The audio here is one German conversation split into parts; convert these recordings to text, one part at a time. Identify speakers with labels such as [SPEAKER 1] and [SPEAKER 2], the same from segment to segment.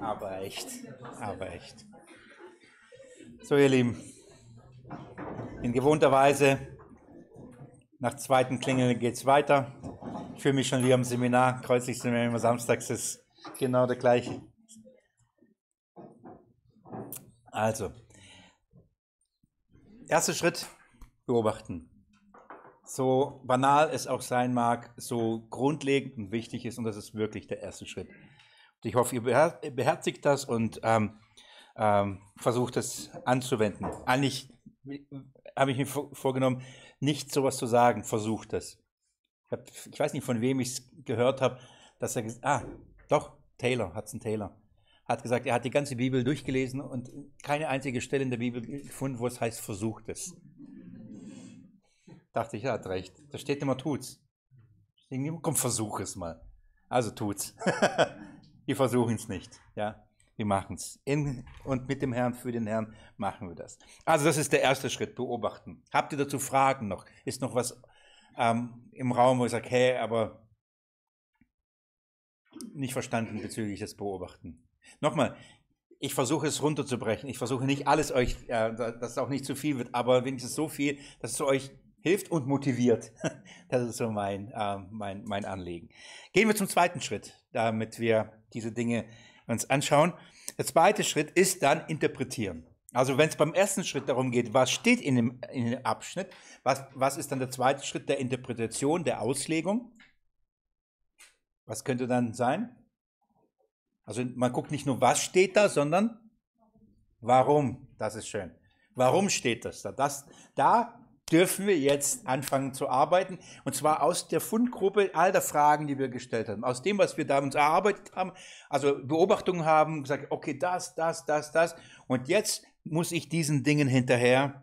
[SPEAKER 1] Aber echt, aber echt. So, ihr Lieben, in gewohnter Weise, nach zweiten Klingeln geht es weiter. Ich fühle mich schon wie am Seminar, kreuzlich sind wir immer samstags, ist genau der gleiche. Also, erster Schritt, beobachten. So banal es auch sein mag, so grundlegend und wichtig ist, und das ist wirklich der erste Schritt. Ich hoffe, ihr beherzigt das und ähm, ähm, versucht es anzuwenden. Eigentlich habe ich mir vorgenommen, nicht sowas zu sagen, versucht es. Ich, hab, ich weiß nicht, von wem ich es gehört habe, dass er gesagt ah, doch, Taylor, Hudson Taylor, hat gesagt, er hat die ganze Bibel durchgelesen und keine einzige Stelle in der Bibel gefunden, wo es heißt, versucht es. Dachte ich, er hat recht. Da steht immer, tut's. Komm, versuch es mal. Also tut's. wir versuchen es nicht. Ja, wir machen es. Und mit dem Herrn, für den Herrn machen wir das. Also das ist der erste Schritt, beobachten. Habt ihr dazu Fragen noch? Ist noch was ähm, im Raum, wo ich sage, hey, aber nicht verstanden bezüglich des Beobachten? Nochmal, ich versuche es runterzubrechen. Ich versuche nicht alles euch, äh, dass es auch nicht zu viel wird, aber wenigstens so viel, dass es euch hilft und motiviert. Das ist so mein, äh, mein, mein Anliegen. Gehen wir zum zweiten Schritt, damit wir diese Dinge uns anschauen. Der zweite Schritt ist dann interpretieren. Also wenn es beim ersten Schritt darum geht, was steht in dem, in dem Abschnitt, was, was ist dann der zweite Schritt der Interpretation, der Auslegung? Was könnte dann sein? Also man guckt nicht nur, was steht da, sondern warum. Das ist schön. Warum steht das da? Das, da dürfen wir jetzt anfangen zu arbeiten. Und zwar aus der Fundgruppe all der Fragen, die wir gestellt haben. Aus dem, was wir da uns erarbeitet haben, also Beobachtungen haben, gesagt, okay, das, das, das, das. Und jetzt muss ich diesen Dingen hinterher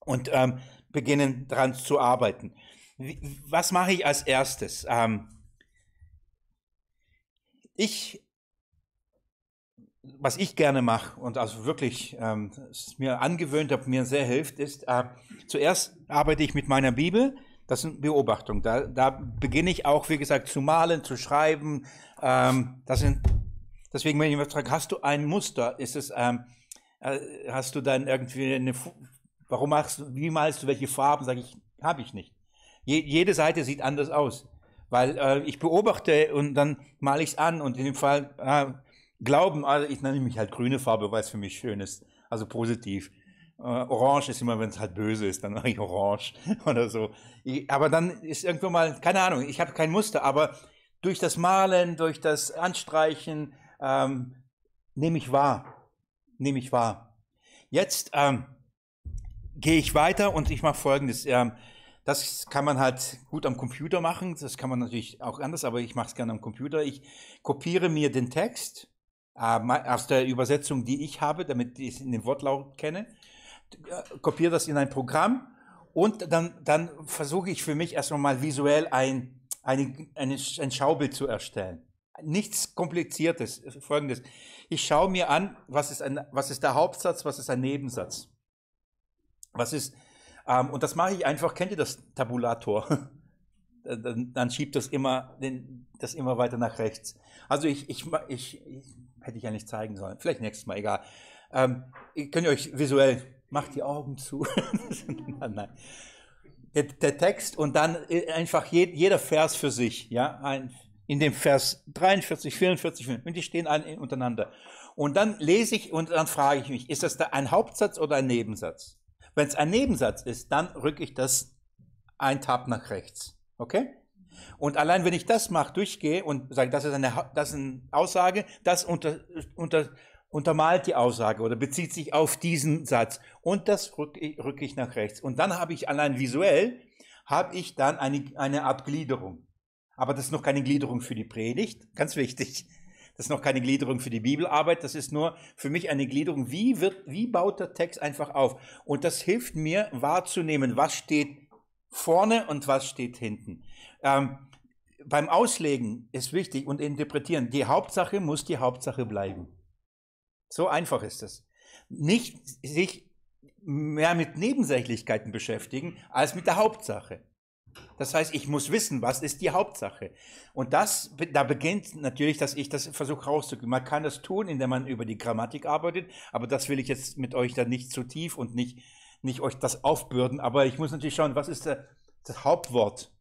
[SPEAKER 1] und ähm, beginnen daran zu arbeiten. Was mache ich als erstes? Ähm, ich was ich gerne mache und also wirklich ähm, mir angewöhnt habe, mir sehr hilft, ist, äh, zuerst arbeite ich mit meiner Bibel, das sind Beobachtungen. Da, da beginne ich auch, wie gesagt, zu malen, zu schreiben. Ähm, das sind, deswegen, wenn ich frage, hast du ein Muster? Ist es, ähm, äh, hast du dann irgendwie eine, warum machst du, wie malst du welche Farben? Sage ich, habe ich nicht. Je, jede Seite sieht anders aus. Weil äh, ich beobachte und dann male ich es an und in dem Fall, äh, Glauben, also ich nenne mich halt grüne Farbe, weil es für mich schön ist, also positiv. Äh, Orange ist immer, wenn es halt böse ist, dann mache ich Orange oder so. Ich, aber dann ist irgendwo mal, keine Ahnung, ich habe kein Muster, aber durch das Malen, durch das Anstreichen ähm, nehme ich wahr, nehme ich wahr. Jetzt ähm, gehe ich weiter und ich mache Folgendes. Ähm, das kann man halt gut am Computer machen, das kann man natürlich auch anders, aber ich mache es gerne am Computer. Ich kopiere mir den Text aus der Übersetzung, die ich habe, damit ich es in den Wortlaut kenne, äh, kopiere das in ein Programm und dann, dann versuche ich für mich erstmal mal visuell ein, eine, eine, ein Schaubild zu erstellen. Nichts Kompliziertes, folgendes. Ich schaue mir an, was ist, ein, was ist der Hauptsatz, was ist ein Nebensatz. Was ist, ähm, und das mache ich einfach, kennt ihr das Tabulator? dann, dann schiebt das immer, den, das immer weiter nach rechts. Also ich, ich, ich, ich hätte ich ja nicht zeigen sollen. Vielleicht nächstes Mal, egal. Ähm, könnt ihr euch visuell, macht die Augen zu. nein, Der, der, Text und dann äh, einfach je, jeder Vers für sich, ja, ein, in dem Vers 43, 44, und die stehen alle untereinander. Und dann lese ich und dann frage ich mich, ist das da ein Hauptsatz oder ein Nebensatz? Wenn es ein Nebensatz ist, dann rücke ich das ein Tab nach rechts. Okay? Und allein wenn ich das mache, durchgehe und sage, das ist eine, das ist eine Aussage, das unter, unter, untermalt die Aussage oder bezieht sich auf diesen Satz. Und das rücke ich, rück ich nach rechts. Und dann habe ich allein visuell, habe ich dann eine, eine Art Gliederung. Aber das ist noch keine Gliederung für die Predigt, ganz wichtig. Das ist noch keine Gliederung für die Bibelarbeit, das ist nur für mich eine Gliederung. Wie wird, wie baut der Text einfach auf? Und das hilft mir wahrzunehmen, was steht vorne und was steht hinten. Ähm, beim Auslegen ist wichtig und interpretieren, die Hauptsache muss die Hauptsache bleiben. So einfach ist es. Nicht sich mehr mit Nebensächlichkeiten beschäftigen als mit der Hauptsache. Das heißt, ich muss wissen, was ist die Hauptsache. Und das, da beginnt natürlich, dass ich das versuche rauszukriegen. Man kann das tun, indem man über die Grammatik arbeitet, aber das will ich jetzt mit euch dann nicht zu tief und nicht, nicht euch das aufbürden. Aber ich muss natürlich schauen, was ist das Hauptwort?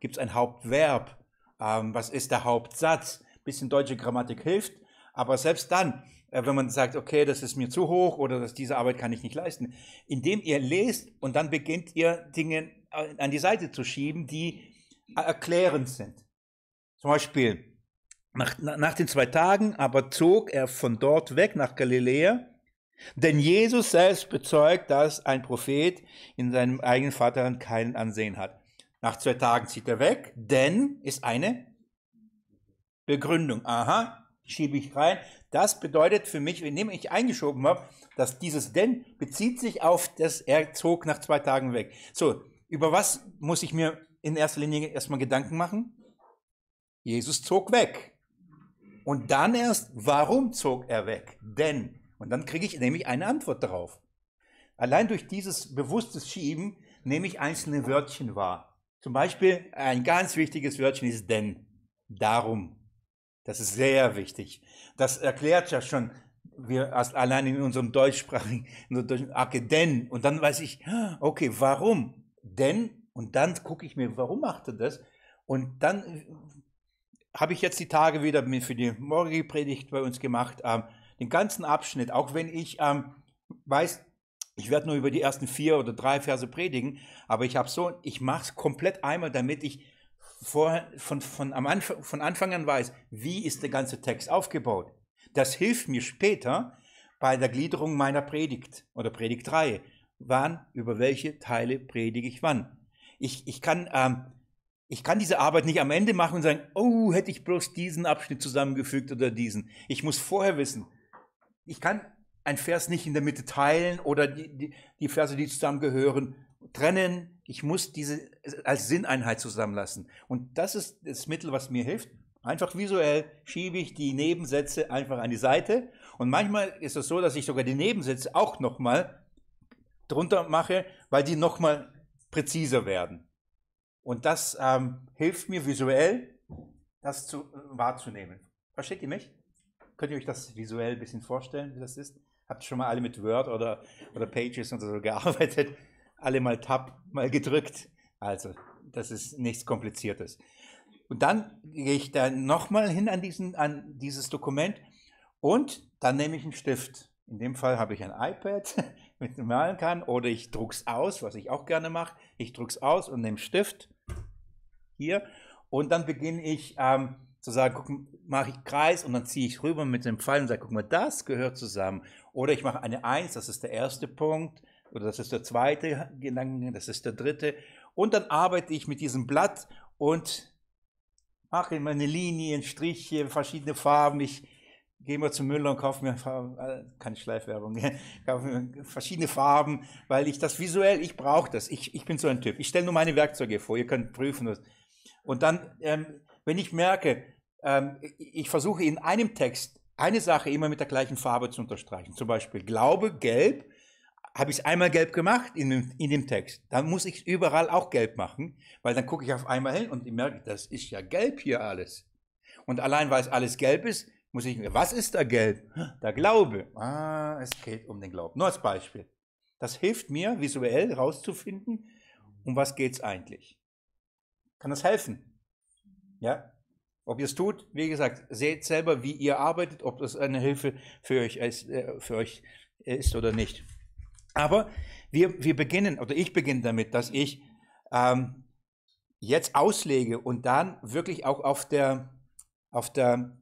[SPEAKER 1] Gibt es ein Hauptverb? Ähm, was ist der Hauptsatz? Ein bisschen deutsche Grammatik hilft, aber selbst dann, äh, wenn man sagt, okay, das ist mir zu hoch oder dass diese Arbeit kann ich nicht leisten, indem ihr lest und dann beginnt ihr Dinge an die Seite zu schieben, die erklärend sind. Zum Beispiel, nach, nach den zwei Tagen aber zog er von dort weg nach Galiläa, denn Jesus selbst bezeugt, dass ein Prophet in seinem eigenen Vaterland keinen Ansehen hat. Nach zwei Tagen zieht er weg, denn ist eine Begründung. Aha, schiebe ich rein. Das bedeutet für mich, indem ich eingeschoben habe, dass dieses denn bezieht sich auf das, er zog nach zwei Tagen weg. So, über was muss ich mir in erster Linie erstmal Gedanken machen? Jesus zog weg. Und dann erst, warum zog er weg? Denn, und dann kriege ich nämlich eine Antwort darauf. Allein durch dieses bewusstes Schieben nehme ich einzelne Wörtchen wahr. Zum Beispiel ein ganz wichtiges Wörtchen ist denn. Darum. Das ist sehr wichtig. Das erklärt ja schon, wir allein in unserem deutschsprachigen, in unserem Ake denn. Und dann weiß ich, okay, warum? denn, und dann gucke ich mir, warum macht er das? Und dann habe ich jetzt die Tage wieder für die morgige Predigt bei uns gemacht, ähm, den ganzen Abschnitt, auch wenn ich ähm, weiß, ich werde nur über die ersten vier oder drei Verse predigen, aber ich habe so, ich mache es komplett einmal, damit ich vorher, von, von, am Anfang, von Anfang an weiß, wie ist der ganze Text aufgebaut. Das hilft mir später bei der Gliederung meiner Predigt oder Predigtreihe wann, über welche Teile predige ich wann. Ich, ich, kann, ähm, ich kann diese Arbeit nicht am Ende machen und sagen, oh, hätte ich bloß diesen Abschnitt zusammengefügt oder diesen. Ich muss vorher wissen. Ich kann ein Vers nicht in der Mitte teilen oder die, die, die Verse, die zusammengehören, trennen. Ich muss diese als Sinneinheit zusammenlassen. Und das ist das Mittel, was mir hilft. Einfach visuell schiebe ich die Nebensätze einfach an die Seite. Und manchmal ist es so, dass ich sogar die Nebensätze auch nochmal drunter mache, weil die nochmal präziser werden. Und das ähm, hilft mir visuell, das zu, äh, wahrzunehmen. Versteht ihr mich? Könnt ihr euch das visuell ein bisschen vorstellen, wie das ist? Habt ihr schon mal alle mit Word oder, oder Pages und so gearbeitet? Alle mal Tab, mal gedrückt. Also, das ist nichts Kompliziertes. Und dann gehe ich da nochmal hin an, diesen, an dieses Dokument und dann nehme ich einen Stift. In dem Fall habe ich ein iPad, mit dem malen kann, oder ich drucke es aus, was ich auch gerne mache. Ich drucke es aus und nehme Stift hier und dann beginne ich ähm, zu sagen, guck, mache ich Kreis und dann ziehe ich rüber mit dem Pfeil und sage, guck mal, das gehört zusammen. Oder ich mache eine Eins, das ist der erste Punkt, oder das ist der zweite Gedanke, das ist der dritte. Und dann arbeite ich mit diesem Blatt und mache meine Linien, Striche, verschiedene Farben. Ich gehe mal zum Müller und kaufe mir äh, keine Schleifwerbung, kaufe mir verschiedene Farben, weil ich das visuell, ich brauche das. Ich, ich bin so ein Typ. Ich stelle nur meine Werkzeuge vor, ihr könnt prüfen. Und dann, ähm, wenn ich merke, ähm, ich versuche in einem Text eine Sache immer mit der gleichen Farbe zu unterstreichen. Zum Beispiel Glaube, gelb, habe ich es einmal gelb gemacht in dem, in dem Text. Dann muss ich es überall auch gelb machen, weil dann gucke ich auf einmal hin und ich merke, das ist ja gelb hier alles. Und allein weil es alles gelb ist, muss ich, was ist da gelb? Der Glaube. Ah, es geht um den Glauben. Nur als Beispiel. Das hilft mir, visuell herauszufinden, um was geht es eigentlich. Kann das helfen? Ja? Ob ihr es tut, wie gesagt, seht selber, wie ihr arbeitet, ob das eine Hilfe für euch ist, äh, für euch ist oder nicht. Aber wir, wir beginnen, oder ich beginne damit, dass ich ähm, jetzt auslege und dann wirklich auch auf der, auf der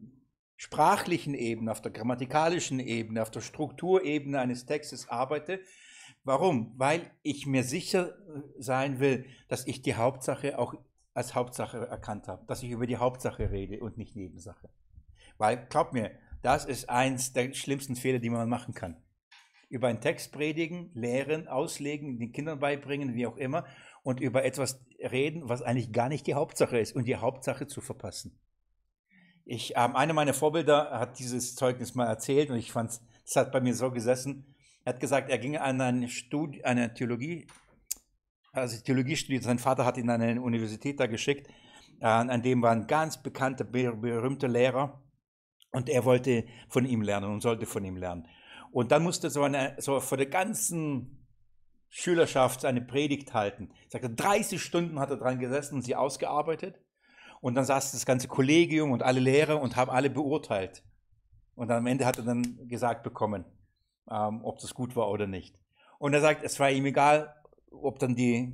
[SPEAKER 1] sprachlichen Ebene, auf der grammatikalischen Ebene, auf der Strukturebene eines Textes arbeite. Warum? Weil ich mir sicher sein will, dass ich die Hauptsache auch als Hauptsache erkannt habe, dass ich über die Hauptsache rede und nicht Nebensache. Weil, glaub mir, das ist eins der schlimmsten Fehler, die man machen kann. Über einen Text predigen, lehren, auslegen, den Kindern beibringen, wie auch immer, und über etwas reden, was eigentlich gar nicht die Hauptsache ist und die Hauptsache zu verpassen. Ich, ähm, einer meiner Vorbilder hat dieses Zeugnis mal erzählt und ich fand es hat bei mir so gesessen. Er hat gesagt, er ging an eine Studie, eine Theologie, also Theologie studiert. Sein Vater hat ihn an eine Universität da geschickt, äh, an dem war ein ganz bekannter, berühmter Lehrer. Und er wollte von ihm lernen und sollte von ihm lernen. Und dann musste so, eine, so vor der ganzen Schülerschaft seine Predigt halten. Er sagte, 30 Stunden hat er dran gesessen und sie ausgearbeitet. Und dann saß das ganze Kollegium und alle Lehrer und haben alle beurteilt. Und am Ende hat er dann gesagt bekommen, ähm, ob das gut war oder nicht. Und er sagt, es war ihm egal, ob dann die,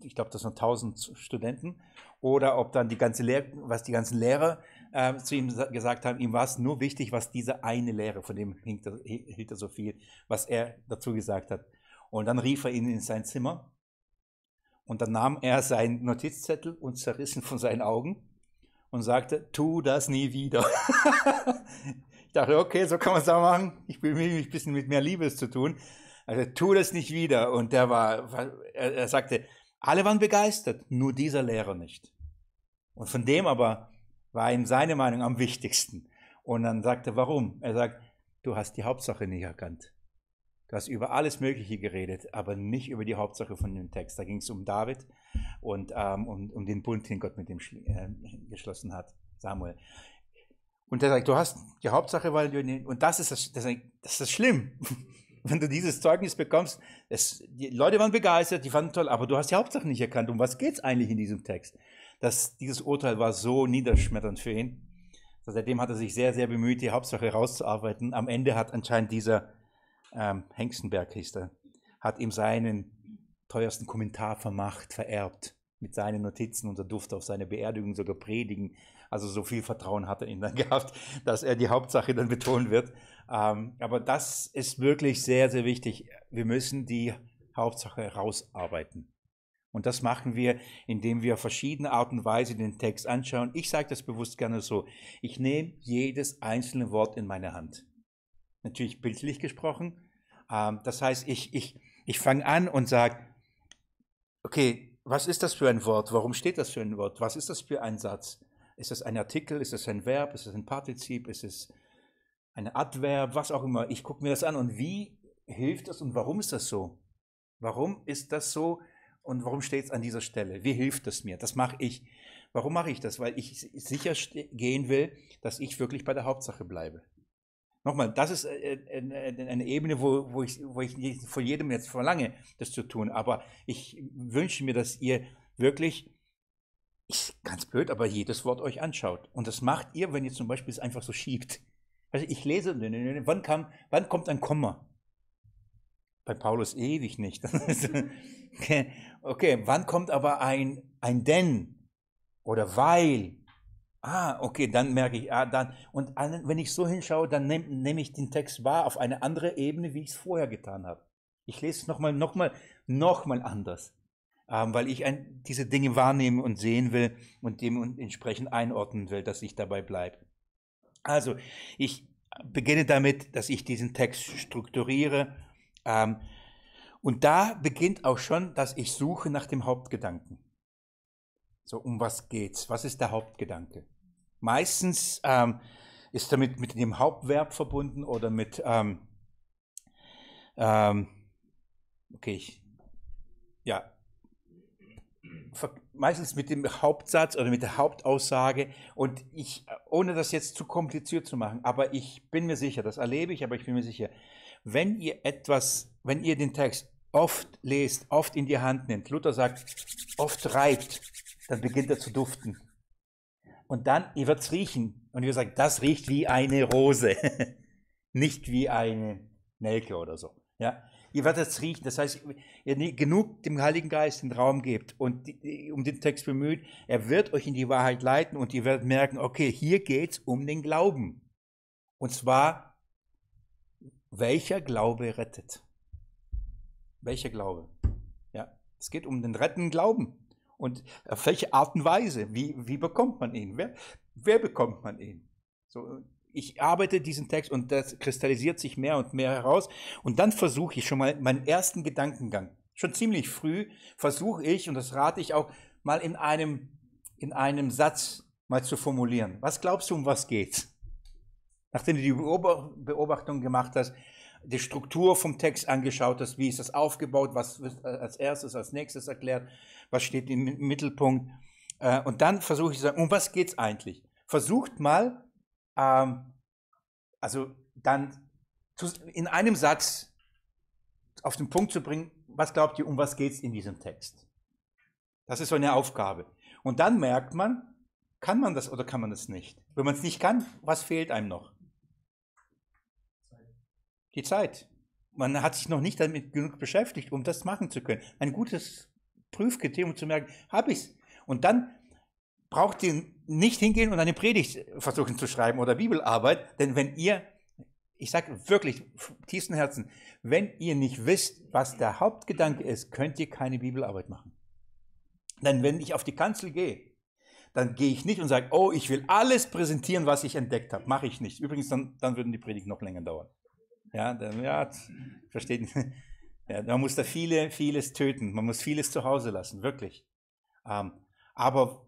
[SPEAKER 1] ich glaube, das sind 1000 Studenten, oder ob dann die ganze Lehr was die ganzen Lehrer äh, zu ihm gesagt haben, ihm war es nur wichtig, was diese eine Lehre, von dem hielt er, hielt er so viel, was er dazu gesagt hat. Und dann rief er ihn in sein Zimmer und dann nahm er seinen Notizzettel und zerrissen von seinen Augen und sagte, tu das nie wieder. ich dachte, okay, so kann man es auch machen. Ich will mich ein bisschen mit mehr Liebes zu tun. Also tu das nicht wieder. Und der war, er, er sagte, alle waren begeistert, nur dieser Lehrer nicht. Und von dem aber war ihm seine Meinung am wichtigsten. Und dann sagte er, warum? Er sagt, du hast die Hauptsache nicht erkannt. Du hast über alles Mögliche geredet, aber nicht über die Hauptsache von dem Text. Da ging es um David und ähm, um, um, den Bund, den Gott mit ihm äh, geschlossen hat, Samuel. Und er sagt, du hast die Hauptsache, weil du, und das ist das, das, das ist schlimm. Wenn du dieses Zeugnis bekommst, es, die Leute waren begeistert, die fanden toll, aber du hast die Hauptsache nicht erkannt. Um was geht es eigentlich in diesem Text? Das, dieses Urteil war so niederschmetternd für ihn. Seitdem hat er sich sehr, sehr bemüht, die Hauptsache rauszuarbeiten. Am Ende hat anscheinend dieser ähm, Hengstenberg er, hat ihm seinen teuersten Kommentar vermacht, vererbt, mit seinen Notizen und er durfte auf seine Beerdigung sogar predigen. Also so viel Vertrauen hat er ihm dann gehabt, dass er die Hauptsache dann betonen wird. Ähm, aber das ist wirklich sehr, sehr wichtig. Wir müssen die Hauptsache rausarbeiten. Und das machen wir, indem wir verschiedene Art und Weise den Text anschauen. Ich sage das bewusst gerne so. Ich nehme jedes einzelne Wort in meine Hand. Natürlich bildlich gesprochen. Ähm, das heißt, ich, ich, ich fange an und sage, okay, was ist das für ein Wort? Warum steht das für ein Wort? Was ist das für ein Satz? Ist das ein Artikel? Ist das ein Verb? Ist das ein Partizip? Ist es ein Adverb? Was auch immer. Ich gucke mir das an und wie hilft das und warum ist das so? Warum ist das so und warum steht es an dieser Stelle? Wie hilft es mir? Das mache ich. Warum mache ich das? Weil ich sicher gehen will, dass ich wirklich bei der Hauptsache bleibe. Nochmal, das ist äh, äh, eine Ebene, wo, wo, ich, wo ich von jedem jetzt verlange, das zu tun. Aber ich wünsche mir, dass ihr wirklich, ist ganz blöd, aber jedes Wort euch anschaut. Und das macht ihr, wenn ihr zum Beispiel es einfach so schiebt. Also ich lese, wann, kam, wann kommt ein Komma? Bei Paulus ewig nicht. okay, okay, wann kommt aber ein, ein denn oder weil Ah, okay, dann merke ich, ah, dann, und wenn ich so hinschaue, dann nehme nehm ich den Text wahr auf eine andere Ebene, wie ich es vorher getan habe. Ich lese es nochmal, nochmal, nochmal anders, ähm, weil ich ein, diese Dinge wahrnehmen und sehen will und dem entsprechend einordnen will, dass ich dabei bleibe. Also, ich beginne damit, dass ich diesen Text strukturiere. Ähm, und da beginnt auch schon, dass ich suche nach dem Hauptgedanken. So, um was geht's? Was ist der Hauptgedanke? Meistens ähm, ist damit mit dem Hauptverb verbunden oder mit, ähm, ähm, okay, ich, ja, meistens mit dem Hauptsatz oder mit der Hauptaussage. Und ich, ohne das jetzt zu kompliziert zu machen, aber ich bin mir sicher, das erlebe ich, aber ich bin mir sicher, wenn ihr etwas, wenn ihr den Text oft lest, oft in die Hand nimmt, Luther sagt, oft reibt, dann beginnt er zu duften. Und dann, ihr werdet es riechen. Und ihr sagt, das riecht wie eine Rose, nicht wie eine Nelke oder so. Ja? Ihr werdet es riechen. Das heißt, ihr genug dem Heiligen Geist den Raum gebt und um den Text bemüht, er wird euch in die Wahrheit leiten und ihr werdet merken, okay, hier geht es um den Glauben. Und zwar, welcher Glaube rettet? Welcher Glaube? Ja, es geht um den rettenden Glauben. Und auf welche Art und Weise? Wie, wie bekommt man ihn? Wer, wer bekommt man ihn? So, ich arbeite diesen Text und das kristallisiert sich mehr und mehr heraus. Und dann versuche ich schon mal meinen ersten Gedankengang. Schon ziemlich früh versuche ich, und das rate ich auch, mal in einem, in einem Satz mal zu formulieren. Was glaubst du, um was geht's? Nachdem du die Beobachtung gemacht hast, die Struktur vom Text angeschaut hast, wie ist das aufgebaut, was wird als erstes, als nächstes erklärt, was steht im Mittelpunkt. Äh, und dann versuche ich zu sagen, um was geht es eigentlich? Versucht mal, ähm, also dann in einem Satz auf den Punkt zu bringen, was glaubt ihr, um was geht es in diesem Text? Das ist so eine Aufgabe. Und dann merkt man, kann man das oder kann man das nicht? Wenn man es nicht kann, was fehlt einem noch? Die Zeit. Man hat sich noch nicht damit genug beschäftigt, um das machen zu können. Ein gutes Prüfkriterium, um zu merken, habe ich es. Und dann braucht ihr nicht hingehen und eine Predigt versuchen zu schreiben oder Bibelarbeit, denn wenn ihr, ich sage wirklich tiefsten Herzen, wenn ihr nicht wisst, was der Hauptgedanke ist, könnt ihr keine Bibelarbeit machen. Denn wenn ich auf die Kanzel gehe, dann gehe ich nicht und sage, oh, ich will alles präsentieren, was ich entdeckt habe. Mache ich nicht. Übrigens, dann, dann würden die Predigt noch länger dauern. Ja, dann, ja versteht. Ja, man muss da viele, vieles töten. Man muss vieles zu Hause lassen, wirklich. Ähm, aber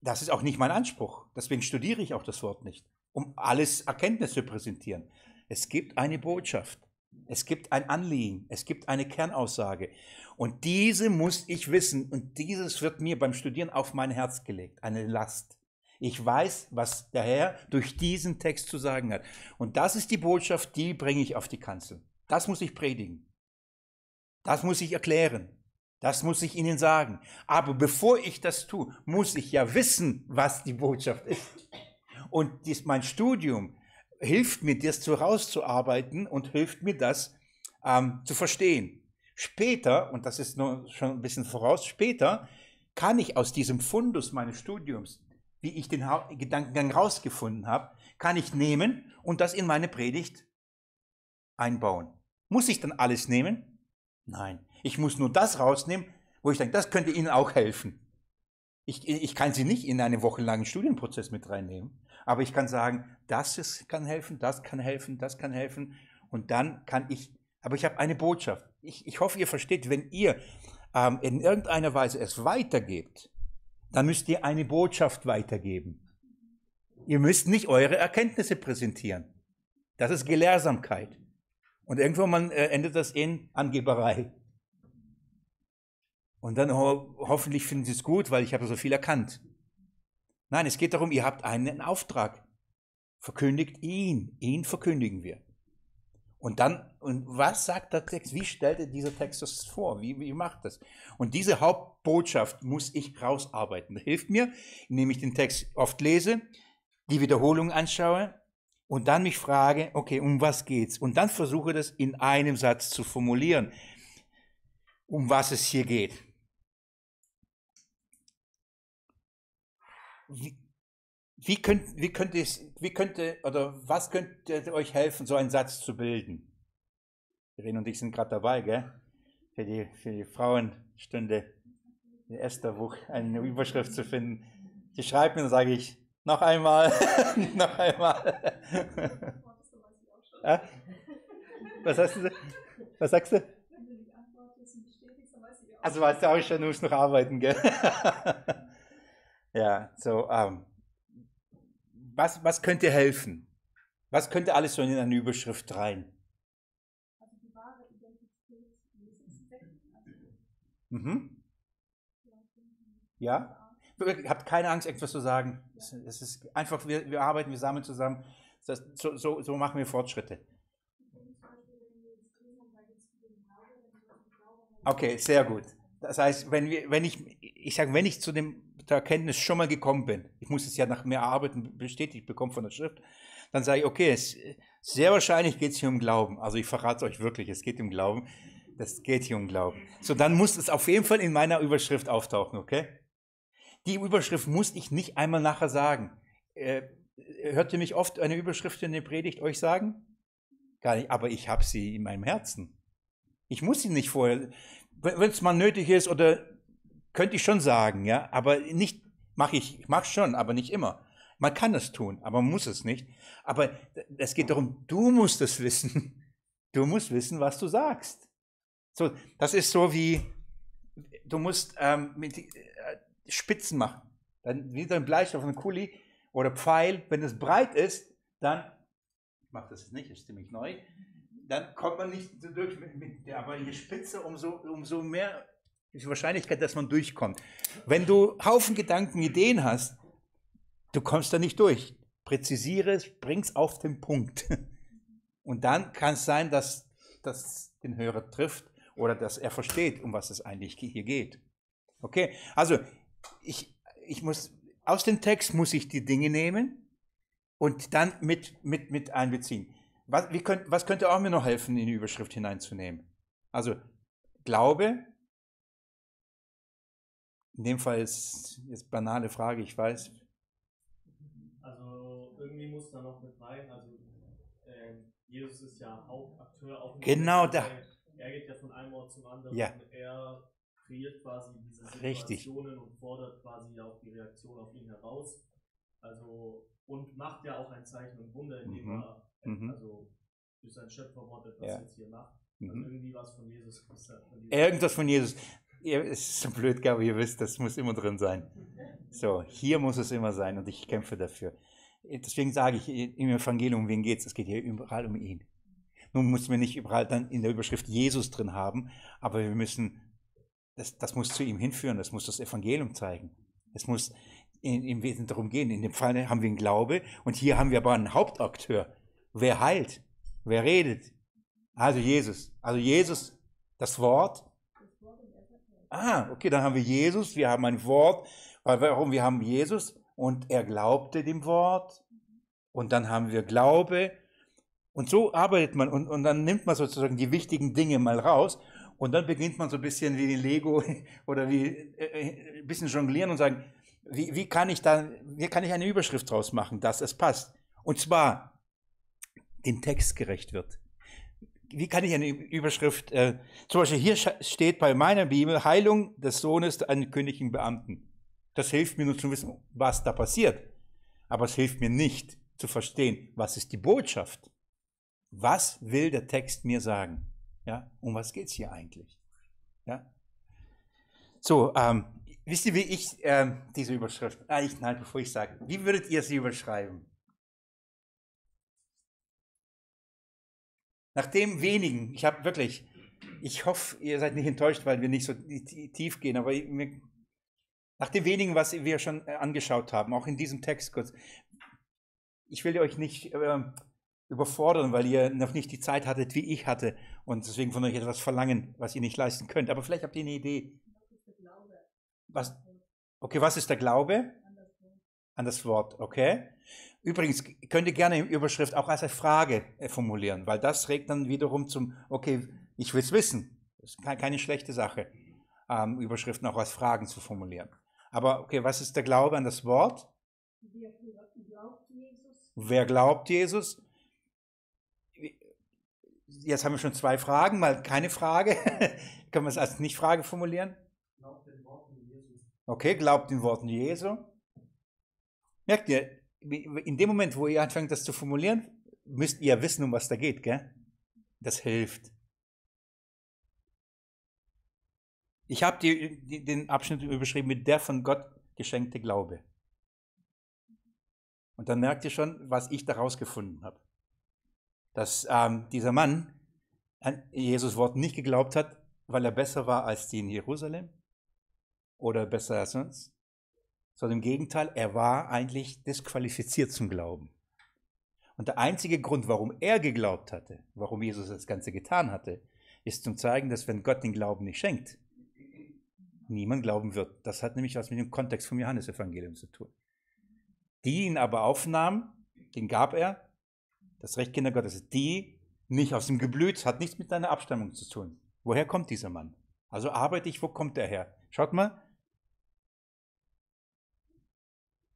[SPEAKER 1] das ist auch nicht mein Anspruch. Deswegen studiere ich auch das Wort nicht, um alles Erkenntnis zu präsentieren. Es gibt eine Botschaft. Es gibt ein Anliegen. Es gibt eine Kernaussage. Und diese muss ich wissen. Und dieses wird mir beim Studieren auf mein Herz gelegt. Eine Last. Ich weiß, was der Herr durch diesen Text zu sagen hat. Und das ist die Botschaft, die bringe ich auf die Kanzel. Das muss ich predigen. Das muss ich erklären. Das muss ich Ihnen sagen. Aber bevor ich das tue, muss ich ja wissen, was die Botschaft ist. Und dies, mein Studium hilft mir, das zu rauszuarbeiten und hilft mir, das ähm, zu verstehen. Später, und das ist nur schon ein bisschen voraus, später kann ich aus diesem Fundus meines Studiums, wie ich den Gedankengang rausgefunden habe, kann ich nehmen und das in meine Predigt einbauen. Muss ich dann alles nehmen? Nein. Ich muss nur das rausnehmen, wo ich denke, das könnte Ihnen auch helfen. Ich, ich kann Sie nicht in einen wochenlangen Studienprozess mit reinnehmen, aber ich kann sagen, das ist, kann helfen, das kann helfen, das kann helfen. Und dann kann ich, aber ich habe eine Botschaft ich, ich hoffe, ihr versteht, wenn ihr ähm, in irgendeiner Weise es weitergebt, dann müsst ihr eine Botschaft weitergeben. Ihr müsst nicht eure Erkenntnisse präsentieren. Das ist Gelehrsamkeit. Und irgendwann äh, endet das in Angeberei. Und dann ho hoffentlich finden sie es gut, weil ich habe so viel erkannt. Nein, es geht darum, ihr habt einen Auftrag. Verkündigt ihn. Ihn verkündigen wir. Und dann, und was sagt der Text? Wie stellt dieser Text das vor? Wie, wie macht das? Und diese Hauptbotschaft muss ich rausarbeiten. Das hilft mir, indem ich den Text oft lese, die Wiederholung anschaue und dann mich frage, okay, um was geht's? Und dann versuche das in einem Satz zu formulieren, um was es hier geht. Wie, wie, könnt, wie, könnte es, wie könnte oder was könnte euch helfen, so einen Satz zu bilden? Irene und ich sind gerade dabei, gell? Für die, für die Frauenstunde in Esther Buch eine Überschrift zu finden. Sie schreibt mir, dann sage ich, noch einmal, noch einmal. Was sagst du? Was sagst du? Also weißt du auch schon, du musst noch arbeiten, gell? ja, so, ähm, was, was könnte helfen? Was könnte alles so in eine Überschrift rein? Also die wahre Identität Mhm. Ja? Habt keine Angst, etwas zu sagen. Es ist einfach, wir, wir arbeiten, wir sammeln zusammen. Das, so, so, so machen wir Fortschritte. Okay, sehr gut. Das heißt, wenn, wir, wenn ich, ich sage, wenn ich zu dem der Erkenntnis schon mal gekommen bin, ich muss es ja nach mehr Arbeiten bestätigt bekommen von der Schrift, dann sage ich, okay, es, sehr wahrscheinlich geht es hier um Glauben. Also ich verrate euch wirklich, es geht um Glauben. Das geht hier um Glauben. So, dann muss es auf jeden Fall in meiner Überschrift auftauchen, okay? Die Überschrift muss ich nicht einmal nachher sagen. Äh, hört ihr mich oft eine Überschrift in der Predigt euch sagen? Gar nicht, aber ich habe sie in meinem Herzen. Ich muss sie nicht vorher, wenn es mal nötig ist oder könnte ich schon sagen, ja, aber nicht, mache ich, ich mache schon, aber nicht immer. Man kann es tun, aber man muss es nicht. Aber es geht darum, du musst es wissen. Du musst wissen, was du sagst. So, das ist so wie, du musst ähm, mit, äh, Spitzen machen. Dann wieder ein Bleistift auf einem Kuli oder Pfeil. Wenn es breit ist, dann mache das jetzt nicht, ist ziemlich neu, dann kommt man nicht durch. Mit, mit, aber je spitze, umso, umso mehr die Wahrscheinlichkeit, dass man durchkommt. Wenn du Haufen Gedanken, Ideen hast, du kommst da nicht durch. Präzisiere es, bring es auf den Punkt. Und dann kann es sein, dass das den Hörer trifft oder dass er versteht, um was es eigentlich hier geht. Okay, also ich, ich muss, aus dem Text muss ich die Dinge nehmen und dann mit, mit, mit einbeziehen. Was, wie könnt, was könnte auch mir noch helfen, in die Überschrift hineinzunehmen? Also Glaube, in dem Fall ist jetzt banale Frage, ich weiß.
[SPEAKER 2] Also irgendwie muss da noch mit rein, also äh, Jesus ist ja Hauptakteur auch.
[SPEAKER 1] Genau da.
[SPEAKER 2] Er geht ja von einem Ort zum anderen.
[SPEAKER 1] Ja.
[SPEAKER 2] Er kreiert quasi diese
[SPEAKER 1] Richtig.
[SPEAKER 2] Situationen und fordert quasi auch die Reaktion auf ihn heraus. Also und macht ja auch ein Zeichen und Wunder, indem
[SPEAKER 1] Mhm.
[SPEAKER 2] er
[SPEAKER 1] Mhm.
[SPEAKER 2] also durch sein Schöpferwort etwas
[SPEAKER 1] Ja.
[SPEAKER 2] jetzt hier macht. Also
[SPEAKER 1] Mhm.
[SPEAKER 2] irgendwie was von Jesus. von
[SPEAKER 1] Irgendwas von Jesus. Ihr- Es ist so blöd, aber ihr wisst, das muss immer drin sein. So, hier muss es immer sein und ich kämpfe dafür. Deswegen sage ich, im Evangelium, um wen geht es? Es geht hier überall um ihn. Nun müssen wir nicht überall dann in der Überschrift Jesus drin haben, aber wir müssen, das, das muss zu ihm hinführen, das muss das Evangelium zeigen. Es muss im Wesen darum gehen. In dem Fall haben wir einen Glaube und hier haben wir aber einen Hauptakteur. Wer heilt? Wer redet? Also Jesus. Also Jesus, das Wort. Ah, okay, dann haben wir Jesus, wir haben ein Wort. Warum? Wir haben Jesus und er glaubte dem Wort. Und dann haben wir Glaube. Und so arbeitet man und, und dann nimmt man sozusagen die wichtigen Dinge mal raus. Und dann beginnt man so ein bisschen wie Lego oder wie äh, äh, ein bisschen jonglieren und sagen, wie, wie, kann ich da, wie kann ich eine Überschrift draus machen, dass es passt? Und zwar dem Text gerecht wird. Wie kann ich eine Überschrift, äh, zum Beispiel hier steht bei meiner Bibel Heilung des Sohnes eines königlichen Beamten. Das hilft mir nur zu wissen, was da passiert. Aber es hilft mir nicht zu verstehen, was ist die Botschaft. Was will der Text mir sagen? Ja, um was geht es hier eigentlich? Ja. So, ähm, wisst ihr, wie ich ähm, diese Überschrift, ah, ich, nein, bevor ich sage, wie würdet ihr sie überschreiben? Nach dem wenigen, ich habe wirklich, ich hoffe, ihr seid nicht enttäuscht, weil wir nicht so ti- tief gehen, aber nach dem wenigen, was wir schon äh, angeschaut haben, auch in diesem Text kurz, ich will euch nicht äh, überfordern, weil ihr noch nicht die Zeit hattet, wie ich hatte und deswegen von euch etwas verlangen, was ihr nicht leisten könnt. Aber vielleicht habt ihr eine Idee. Was, okay, was ist der Glaube? An das Wort, okay. Übrigens, könnt ihr gerne Überschrift auch als eine Frage äh, formulieren, weil das regt dann wiederum zum, okay, ich will es wissen. Das ist ke- keine schlechte Sache, ähm, Überschriften auch als Fragen zu formulieren. Aber okay, was ist der Glaube an das Wort?
[SPEAKER 3] Wer glaubt Jesus?
[SPEAKER 1] Wer glaubt Jesus? Jetzt haben wir schon zwei Fragen, mal keine Frage. Können wir es als Nicht-Frage formulieren?
[SPEAKER 2] Glaubt den Worten Jesus.
[SPEAKER 1] Okay, glaubt den Worten Jesu. Merkt ihr, in dem Moment, wo ihr anfangt, das zu formulieren, müsst ihr wissen, um was da geht, gell? Das hilft. Ich habe den Abschnitt überschrieben mit der von Gott geschenkte Glaube. Und dann merkt ihr schon, was ich daraus gefunden habe. Dass ähm, dieser Mann an Jesus Wort nicht geglaubt hat, weil er besser war als die in Jerusalem oder besser als sonst, sondern im Gegenteil, er war eigentlich disqualifiziert zum Glauben. Und der einzige Grund, warum er geglaubt hatte, warum Jesus das Ganze getan hatte, ist zum zeigen, dass wenn Gott den Glauben nicht schenkt, niemand glauben wird. Das hat nämlich was mit dem Kontext vom Johannesevangelium zu tun. Die ihn aber aufnahmen, den gab er, das Recht Kinder Gottes, die nicht aus dem Geblüt, hat nichts mit deiner Abstammung zu tun. Woher kommt dieser Mann? Also arbeite ich, wo kommt er her? Schaut mal,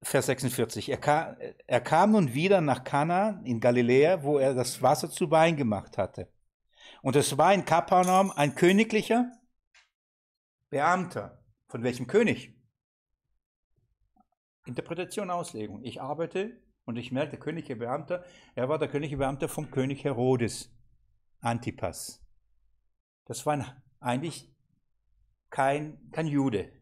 [SPEAKER 1] Vers 46. Er kam, er kam nun wieder nach Kana in Galiläa, wo er das Wasser zu Wein gemacht hatte. Und es war in Kapernaum ein königlicher Beamter. Von welchem König? Interpretation, Auslegung. Ich arbeite und ich merke, der königliche Beamter, er war der königliche Beamter vom König Herodes, Antipas. Das war eigentlich kein, kein Jude.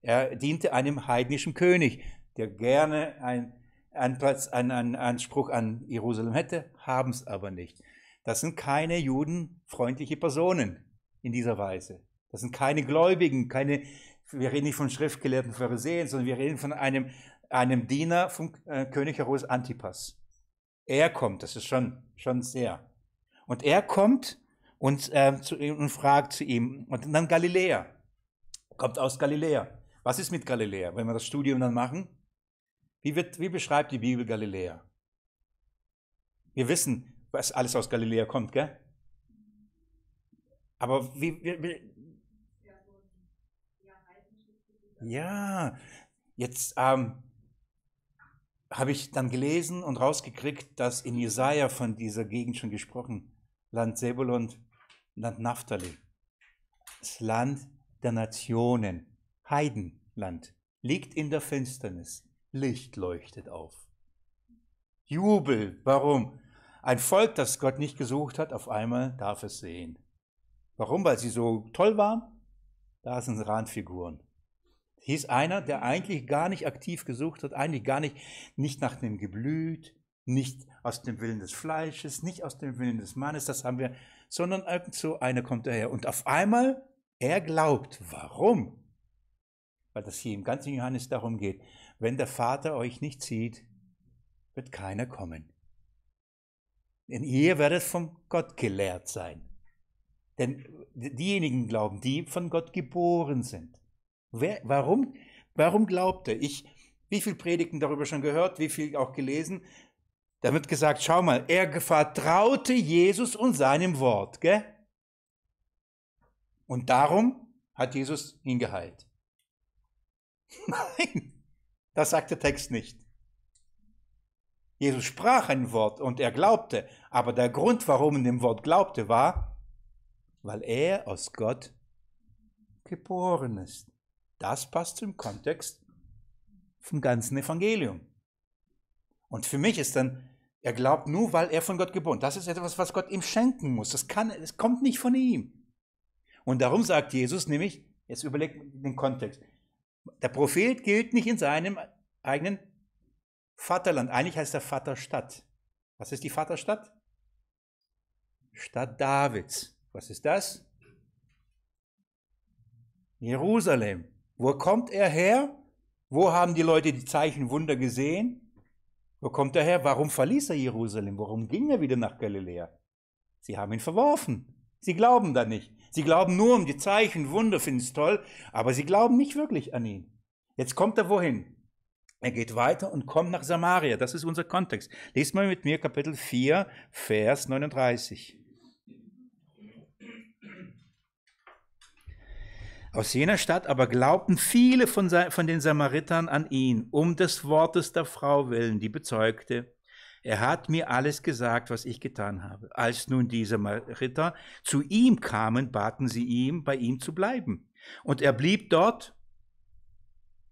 [SPEAKER 1] Er diente einem heidnischen König, der gerne ein, einen, Platz, einen, Anspruch an Jerusalem hätte, haben es aber nicht. Das sind keine judenfreundliche Personen in dieser Weise. Das sind keine Gläubigen, keine, wir reden nicht von schriftgelehrten Pharisäern, sondern wir reden von einem, einem Diener vom äh, König Herodes Antipas. Er kommt, das ist schon, schon sehr. Und er kommt und, äh, zu, und fragt zu ihm, und dann Galiläa, kommt aus Galiläa. Was ist mit Galiläa, wenn wir das Studium dann machen? Wie, wird, wie beschreibt die Bibel Galiläa? Wir wissen, was alles aus Galiläa kommt, gell? Aber wie, wie, wie ja, jetzt ähm, habe ich dann gelesen und rausgekriegt, dass in Jesaja von dieser Gegend schon gesprochen, Land Sebulon, Land Naphtali, das Land der Nationen, Heidenland, liegt in der Finsternis, Licht leuchtet auf. Jubel, warum? Ein Volk, das Gott nicht gesucht hat, auf einmal darf es sehen. Warum? Weil sie so toll waren? Da sind Randfiguren. Hieß einer, der eigentlich gar nicht aktiv gesucht hat, eigentlich gar nicht, nicht nach dem Geblüt, nicht aus dem Willen des Fleisches, nicht aus dem Willen des Mannes, das haben wir, sondern irgend so einer kommt daher. Und auf einmal, er glaubt. Warum? Weil das hier im ganzen Johannes darum geht, wenn der Vater euch nicht sieht, wird keiner kommen. Denn ihr werdet von Gott gelehrt sein. Denn diejenigen glauben, die von Gott geboren sind. Wer, warum, warum glaubt er? Ich, wie viel Predigten darüber schon gehört, wie viel auch gelesen. Da wird gesagt, schau mal, er vertraute Jesus und seinem Wort, gell? Und darum hat Jesus ihn geheilt. Nein, das sagt der Text nicht. Jesus sprach ein Wort und er glaubte, aber der Grund, warum er dem Wort glaubte, war, weil er aus Gott geboren ist. Das passt zum Kontext vom ganzen Evangelium. Und für mich ist dann, er glaubt nur, weil er von Gott geboren ist. Das ist etwas, was Gott ihm schenken muss. Das, kann, das kommt nicht von ihm. Und darum sagt Jesus nämlich, jetzt überlegt den Kontext, der Prophet gilt nicht in seinem eigenen Vaterland. Eigentlich heißt er Vaterstadt. Was ist die Vaterstadt? Stadt Davids. Was ist das? Jerusalem. Wo kommt er her? Wo haben die Leute die Zeichen Wunder gesehen? Wo kommt er her? Warum verließ er Jerusalem? Warum ging er wieder nach Galiläa? Sie haben ihn verworfen. Sie glauben da nicht. Sie glauben nur um die Zeichen, Wunder, finden es toll, aber sie glauben nicht wirklich an ihn. Jetzt kommt er wohin? Er geht weiter und kommt nach Samaria. Das ist unser Kontext. Lest mal mit mir Kapitel 4, Vers 39. Aus jener Stadt aber glaubten viele von, von den Samaritern an ihn, um des Wortes der Frau willen, die bezeugte, er hat mir alles gesagt, was ich getan habe. Als nun die Samariter zu ihm kamen, baten sie ihm, bei ihm zu bleiben. Und er blieb dort.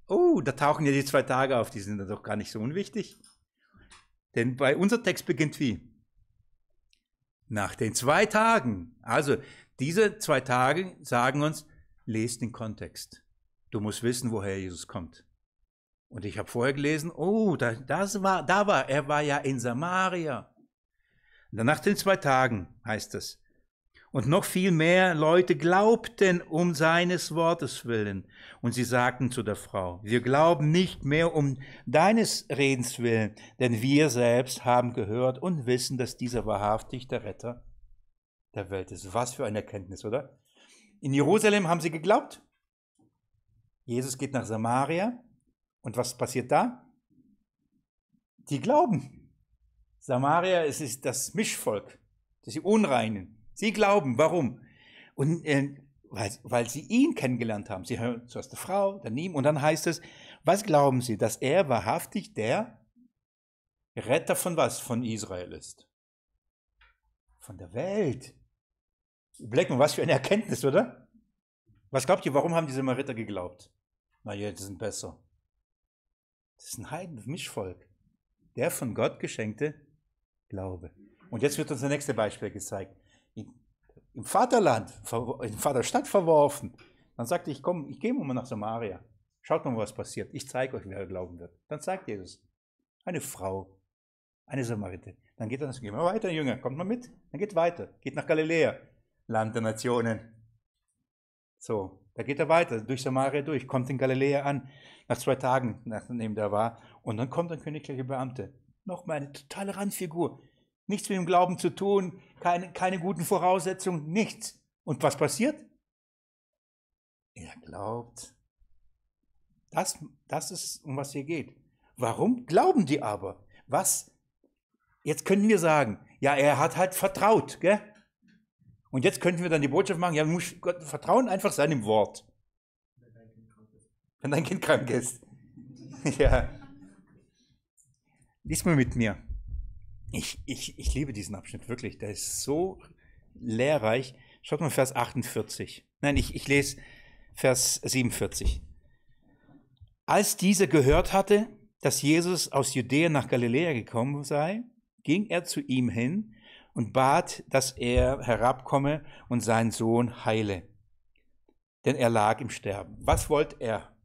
[SPEAKER 1] Oh, da tauchen ja die zwei Tage auf, die sind doch gar nicht so unwichtig. Denn bei unser Text beginnt wie? Nach den zwei Tagen. Also diese zwei Tage sagen uns, lest den Kontext. Du musst wissen, woher Jesus kommt. Und ich habe vorher gelesen, oh, da, das war, da war, er war ja in Samaria. Und nach den zwei Tagen heißt es, und noch viel mehr Leute glaubten um seines Wortes willen. Und sie sagten zu der Frau, wir glauben nicht mehr um deines Redens willen, denn wir selbst haben gehört und wissen, dass dieser wahrhaftig der Retter der Welt ist. Was für eine Erkenntnis, oder? In Jerusalem haben sie geglaubt. Jesus geht nach Samaria. Und was passiert da? Die glauben. Samaria es ist das Mischvolk, das die Unreinen. Sie glauben. Warum? Und äh, weil, weil sie ihn kennengelernt haben. Sie hören zuerst die Frau, dann ihm. Und dann heißt es, was glauben sie? Dass er wahrhaftig der Retter von was? Von Israel ist. Von der Welt. Überleg mal, was für eine Erkenntnis, oder? Was glaubt ihr, warum haben die Samariter geglaubt? Na ja, die sind besser. Das ist ein Heiden-Mischvolk. Der von Gott geschenkte Glaube. Und jetzt wird uns das nächste Beispiel gezeigt. Im Vaterland, in Vaterstadt verworfen. Dann sagte ich, komm, ich gehe mal nach Samaria. Schaut mal, was passiert. Ich zeige euch, wer glauben wird. Dann sagt Jesus. Eine Frau, eine Samariterin. Dann geht er, gehen wir weiter, Jünger, kommt mal mit. Dann geht weiter, geht nach Galiläa, Land der Nationen. So, da geht er weiter, durch Samaria durch, kommt in Galiläa an, nach zwei Tagen, nachdem der war. Und dann kommt ein königlicher Beamte. Nochmal eine totale Randfigur. Nichts mit dem Glauben zu tun, keine, keine guten Voraussetzungen, nichts. Und was passiert? Er glaubt. Das, das ist, um was hier geht. Warum glauben die aber? Was? Jetzt können wir sagen, ja, er hat halt vertraut, gell? Und jetzt könnten wir dann die Botschaft machen, ja, du musst Gott vertrauen einfach seinem Wort. Wenn dein Kind krank ist. ja. Lies mal mit mir. Ich, ich, ich liebe diesen Abschnitt wirklich. Der ist so lehrreich. Schaut mal Vers 48. Nein, ich, ich lese Vers 47. Als dieser gehört hatte, dass Jesus aus Judäa nach Galiläa gekommen sei, ging er zu ihm hin und bat, dass er herabkomme und seinen Sohn heile. Denn er lag im Sterben. Was wollte er?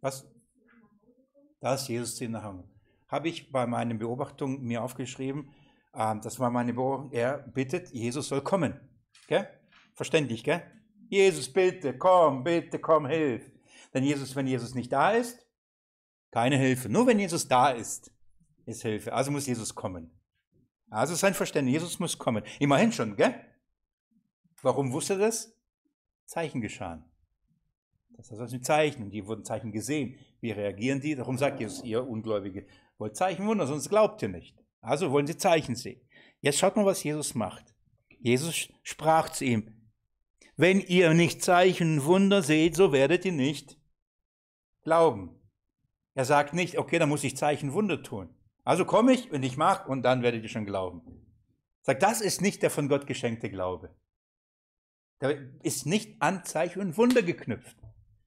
[SPEAKER 1] Was? Das Jesus ihm nach Hause. Habe ich bei meinen Beobachtungen mir aufgeschrieben, ähm, das war meine Beobachtung, er bittet, Jesus soll kommen. Gell? Verständlich, gell? Jesus, bitte, komm, bitte, komm, hilf. Denn Jesus, wenn Jesus nicht da ist, keine Hilfe. Nur wenn Jesus da ist, ist Hilfe. Also muss Jesus kommen. Also sein Verständnis, Jesus muss kommen. Immerhin schon, gell? Warum wusste er das? Zeichen geschahen. Das ist also ein Zeichen. Und die wurden Zeichen gesehen. Wie reagieren die? Darum sagt Jesus, ihr Ungläubige, wollt Zeichen wunder, sonst glaubt ihr nicht. Also wollen sie Zeichen sehen. Jetzt schaut mal, was Jesus macht. Jesus sprach zu ihm, wenn ihr nicht Zeichen und Wunder seht, so werdet ihr nicht glauben. Er sagt nicht, okay, dann muss ich Zeichen und Wunder tun. Also komme ich und ich mache und dann werdet ihr schon glauben. Sagt, das ist nicht der von Gott geschenkte Glaube. Der ist nicht an Zeichen und Wunder geknüpft.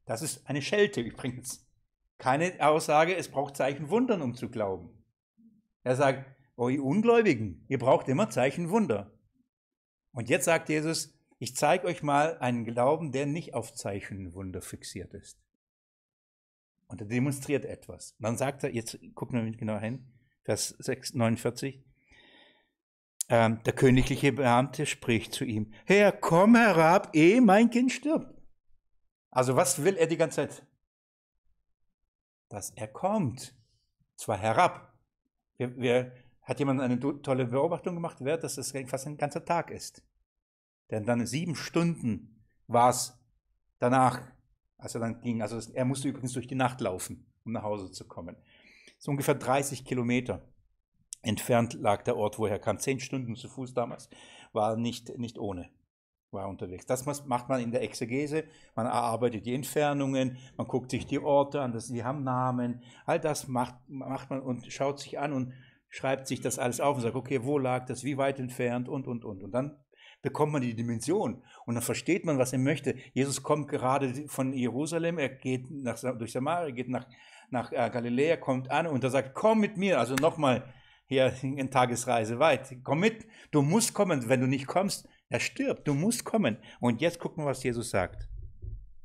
[SPEAKER 1] Das ist eine Schelte übrigens. Keine Aussage, es braucht Zeichen und Wundern, um zu glauben. Er sagt, oh ihr Ungläubigen, ihr braucht immer Zeichen und Wunder. Und jetzt sagt Jesus, ich zeige euch mal einen Glauben, der nicht auf Zeichen und Wunder fixiert ist. Und er demonstriert etwas. Und dann sagt er, jetzt gucken wir genau hin, Vers 6, 49. Ähm, der königliche Beamte spricht zu ihm, Herr, komm herab, ehe mein Kind stirbt. Also was will er die ganze Zeit? Dass er kommt. Zwar herab. Wir, wir, hat jemand eine tolle Beobachtung gemacht, wer, dass das fast ein ganzer Tag ist. Denn dann sieben Stunden war es danach, als er dann ging. Also er musste übrigens durch die Nacht laufen, um nach Hause zu kommen. So ungefähr 30 Kilometer entfernt lag der Ort, woher kam. Zehn Stunden zu Fuß damals, war nicht, nicht ohne, war unterwegs. Das macht man in der Exegese. Man erarbeitet die Entfernungen, man guckt sich die Orte an, die haben Namen. All das macht, macht man und schaut sich an und schreibt sich das alles auf und sagt, okay, wo lag das, wie weit entfernt und, und, und. Und dann bekommt man die Dimension und dann versteht man, was er möchte. Jesus kommt gerade von Jerusalem, er geht nach, durch Samaria, geht nach nach äh, Galiläa, kommt an und er sagt, komm mit mir, also nochmal hier in Tagesreise weit, komm mit, du musst kommen, wenn du nicht kommst, er stirbt, du musst kommen. Und jetzt gucken wir, was Jesus sagt.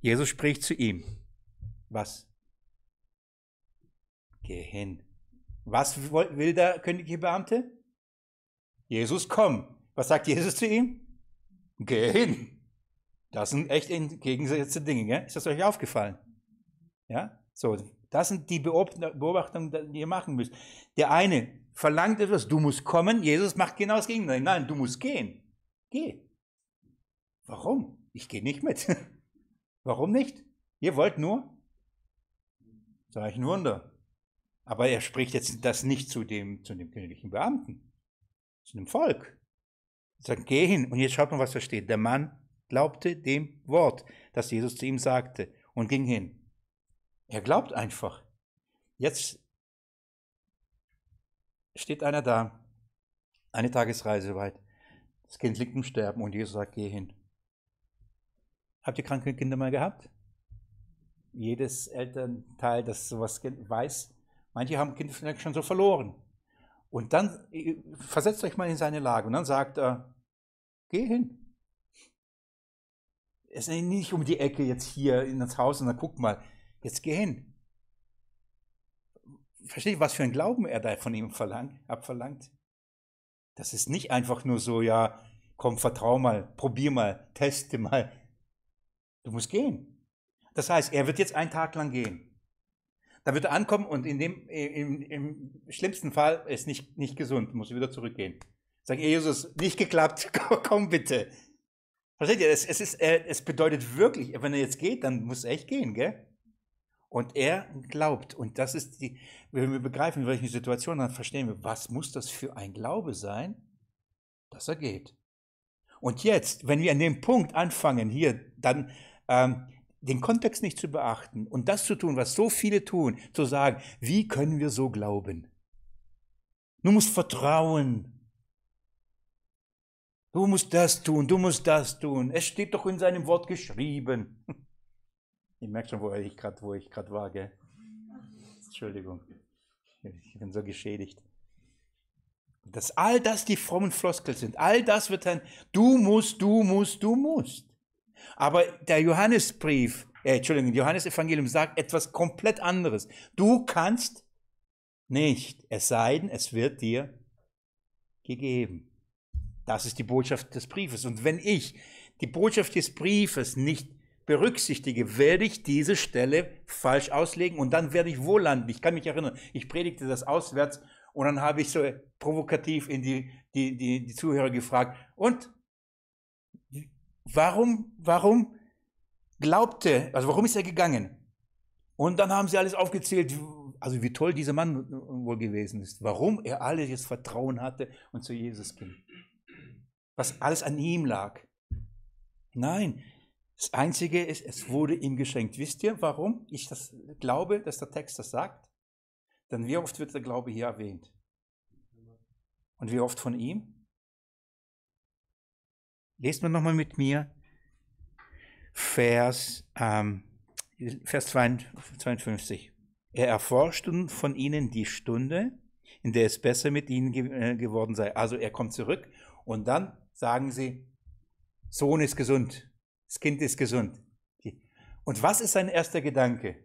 [SPEAKER 1] Jesus spricht zu ihm. Was? Geh hin. Was will der königliche Beamte? Jesus, komm. Was sagt Jesus zu ihm? Geh hin. Das sind echt entgegengesetzte Dinge, gell? Ist das euch aufgefallen? Ja? So, das sind die Beobachtungen, die ihr machen müsst. Der eine verlangt etwas, du musst kommen, Jesus macht genau das Gegenteil. Nein, du musst gehen. Geh. Warum? Ich gehe nicht mit. Warum nicht? Ihr wollt nur? Sag ich ein Wunder. Aber er spricht jetzt das nicht zu dem, zu dem königlichen Beamten, zu dem Volk. Er sagt, geh hin. Und jetzt schaut mal, was da steht. Der Mann glaubte dem Wort, das Jesus zu ihm sagte und ging hin. Er glaubt einfach. Jetzt steht einer da, eine Tagesreise weit. Das Kind liegt im Sterben und Jesus sagt, geh hin. Habt ihr kranke Kinder mal gehabt? Jedes Elternteil, das sowas weiß, manche haben Kinder vielleicht schon so verloren. Und dann äh, versetzt euch mal in seine Lage und dann sagt er, geh hin. Es ist nicht um die Ecke jetzt hier in das Haus und dann guck mal, Jetzt geh hin. versteht was für ein Glauben er da von ihm verlangt, abverlangt? Das ist nicht einfach nur so, ja, komm, vertrau mal, probier mal, teste mal. Du musst gehen. Das heißt, er wird jetzt einen Tag lang gehen. Da wird er ankommen und in dem, im, im schlimmsten Fall ist nicht, nicht gesund, muss wieder zurückgehen. Sagen, Jesus, nicht geklappt, komm bitte. Versteht ihr, es, es, ist, es bedeutet wirklich, wenn er jetzt geht, dann muss er echt gehen, gell? Und er glaubt. Und das ist die, wenn wir begreifen, in welchen Situationen, dann verstehen wir, was muss das für ein Glaube sein, dass er geht. Und jetzt, wenn wir an dem Punkt anfangen, hier dann ähm, den Kontext nicht zu beachten und das zu tun, was so viele tun, zu sagen, wie können wir so glauben? Du musst vertrauen. Du musst das tun, du musst das tun. Es steht doch in seinem Wort geschrieben. Ich merke schon, wo ich gerade war, gell? Entschuldigung. Ich bin so geschädigt. Dass all das die frommen Floskel sind. All das wird dann, du musst, du musst, du musst. Aber der Johannesbrief, äh, Entschuldigung, Johannes Evangelium sagt etwas komplett anderes. Du kannst nicht, es sei denn, es wird dir gegeben. Das ist die Botschaft des Briefes. Und wenn ich die Botschaft des Briefes nicht berücksichtige, werde ich diese Stelle falsch auslegen und dann werde ich wohl landen. Ich kann mich erinnern, ich predigte das auswärts und dann habe ich so provokativ in die, die, die, die Zuhörer gefragt, und warum, warum glaubte, also warum ist er gegangen? Und dann haben sie alles aufgezählt, also wie toll dieser Mann wohl gewesen ist, warum er alles das Vertrauen hatte und zu Jesus ging. Was alles an ihm lag. Nein, das Einzige ist, es wurde ihm geschenkt. Wisst ihr, warum ich das glaube, dass der Text das sagt? Denn wie oft wird der Glaube hier erwähnt? Und wie oft von ihm? Lest mal nochmal mit mir Vers, ähm, Vers 52. Er erforschte von ihnen die Stunde, in der es besser mit ihnen ge äh, geworden sei. Also er kommt zurück und dann sagen sie, Sohn ist gesund, das Kind ist gesund. Und was ist sein erster Gedanke?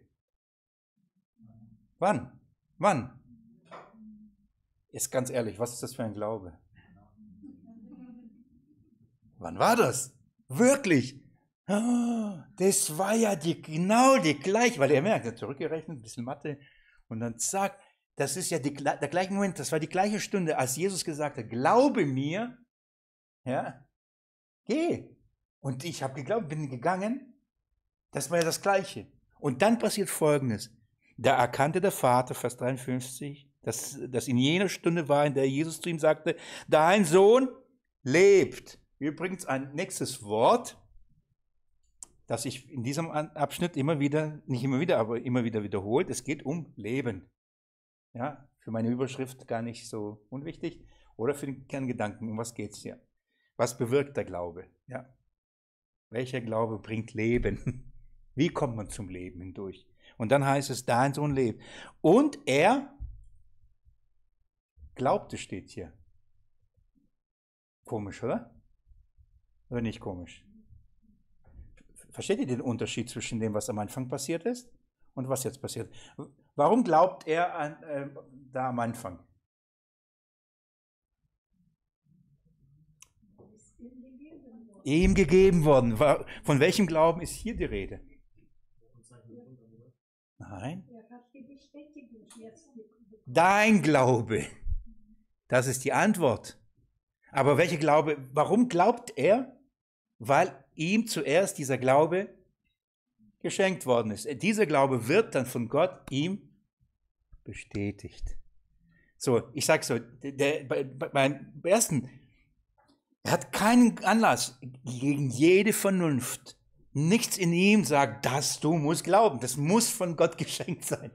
[SPEAKER 1] Wann? Wann? Ist ganz ehrlich, was ist das für ein Glaube? Wann war das? Wirklich? Das war ja die, genau die gleiche, weil er merkt, er hat zurückgerechnet, ein bisschen Mathe, und dann zack, das ist ja die, der gleiche Moment, das war die gleiche Stunde, als Jesus gesagt hat, glaube mir, ja, geh. Und ich habe geglaubt, bin gegangen, das war ja das Gleiche. Und dann passiert Folgendes. Da erkannte der Vater, Vers 53, dass, dass in jener Stunde war, in der Jesus zu ihm sagte, dein Sohn lebt. Übrigens ein nächstes Wort, das sich in diesem Abschnitt immer wieder, nicht immer wieder, aber immer wieder wiederholt. Es geht um Leben. Ja, für meine Überschrift gar nicht so unwichtig. Oder für den Kerngedanken, um was geht es hier? Was bewirkt der Glaube? Ja. Welcher Glaube bringt Leben? Wie kommt man zum Leben hindurch? Und dann heißt es, dein Sohn lebt. Und er glaubte, steht hier. Komisch, oder? Oder nicht komisch? Versteht ihr den Unterschied zwischen dem, was am Anfang passiert ist und was jetzt passiert? Warum glaubt er an, äh, da am Anfang? Ihm gegeben worden. Von welchem Glauben ist hier die Rede? Nein. Dein Glaube. Das ist die Antwort. Aber welche Glaube, warum glaubt er? Weil ihm zuerst dieser Glaube geschenkt worden ist. Dieser Glaube wird dann von Gott ihm bestätigt. So, ich sage so, der, bei, beim ersten, er hat keinen Anlass gegen jede Vernunft. Nichts in ihm sagt, dass du musst glauben. Das muss von Gott geschenkt sein.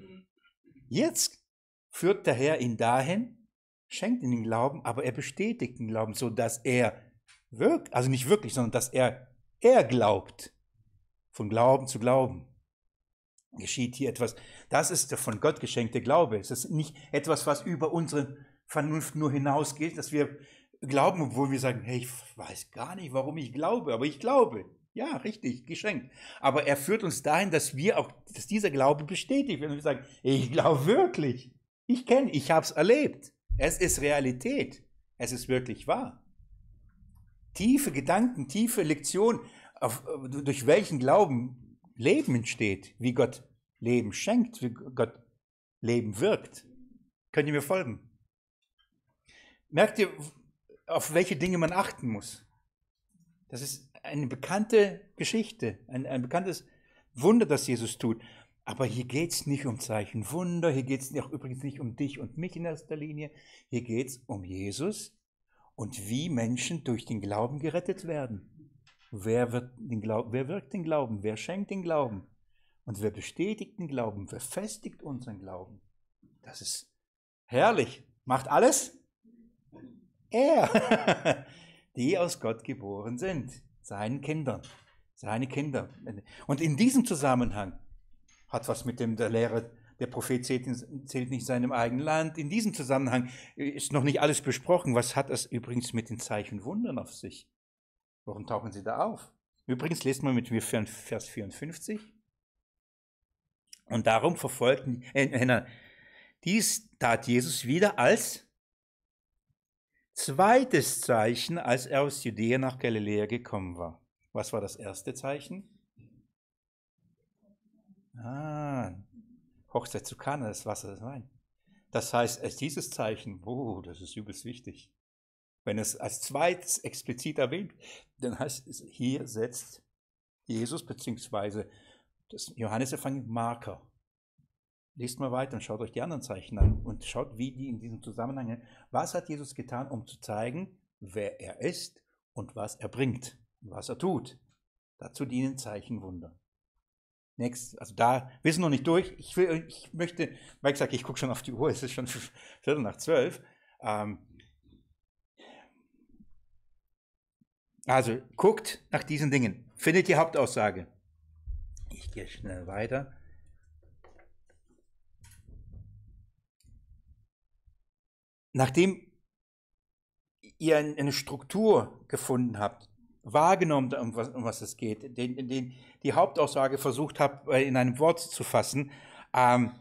[SPEAKER 1] Jetzt führt der Herr ihn dahin, schenkt ihm den Glauben, aber er bestätigt den Glauben, so dass er wirkt, also nicht wirklich, sondern dass er, er glaubt. Von Glauben zu Glauben geschieht hier etwas. Das ist der von Gott geschenkte Glaube. Es ist nicht etwas, was über unsere Vernunft nur hinausgeht, dass wir glauben, obwohl wir sagen, hey, ich weiß gar nicht, warum ich glaube, aber ich glaube. Ja, richtig, geschenkt. Aber er führt uns dahin, dass wir auch, dass dieser Glaube bestätigt, wenn wir sagen, ich glaube wirklich. Ich kenne, ich habe es erlebt. Es ist Realität. Es ist wirklich wahr. Tiefe Gedanken, tiefe Lektionen, auf, durch welchen Glauben Leben entsteht, wie Gott Leben schenkt, wie Gott Leben wirkt. Könnt ihr mir folgen? Merkt ihr, auf welche Dinge man achten muss? Das ist eine bekannte Geschichte, ein, ein bekanntes Wunder, das Jesus tut. Aber hier geht es nicht um Zeichen Wunder, hier geht es übrigens nicht um dich und mich in erster Linie, hier geht es um Jesus und wie Menschen durch den Glauben gerettet werden. Wer, wird den Glauben, wer wirkt den Glauben? Wer schenkt den Glauben? Und wer bestätigt den Glauben? Wer festigt unseren Glauben? Das ist herrlich. Macht alles? Er, die aus Gott geboren sind, seinen Kindern, seine Kinder. Und in diesem Zusammenhang hat was mit dem der Lehre, der Prophet zählt, zählt nicht seinem eigenen Land. In diesem Zusammenhang ist noch nicht alles besprochen. Was hat es übrigens mit den Zeichen Wundern auf sich? Warum tauchen sie da auf? Übrigens lest mal mit mir Vers 54. Und darum verfolgten, äh, dies tat Jesus wieder als zweites Zeichen, als er aus Judäa nach Galiläa gekommen war. Was war das erste Zeichen? Ah, Hochzeit zu Kana, das Wasser, das Wein. Das heißt, dieses Zeichen, oh, das ist übelst wichtig. Wenn es als zweites explizit erwähnt, dann heißt es, hier setzt Jesus beziehungsweise das Johannesevangelium Marker. Lest mal weiter und schaut euch die anderen Zeichen an und schaut, wie die in diesem Zusammenhang, was hat Jesus getan, um zu zeigen, wer er ist und was er bringt und was er tut. Dazu dienen Zeichen Wunder. Next, also da, wir sind noch nicht durch. Ich, will, ich möchte, Mike sagt, ich gucke schon auf die Uhr, es ist schon Viertel nach zwölf. Ähm, also guckt nach diesen Dingen. Findet die Hauptaussage. Ich gehe schnell weiter. Nachdem ihr eine Struktur gefunden habt, wahrgenommen, um was, um was es geht, den, den, die Hauptaussage versucht habt, äh, in einem Wort zu fassen, ähm,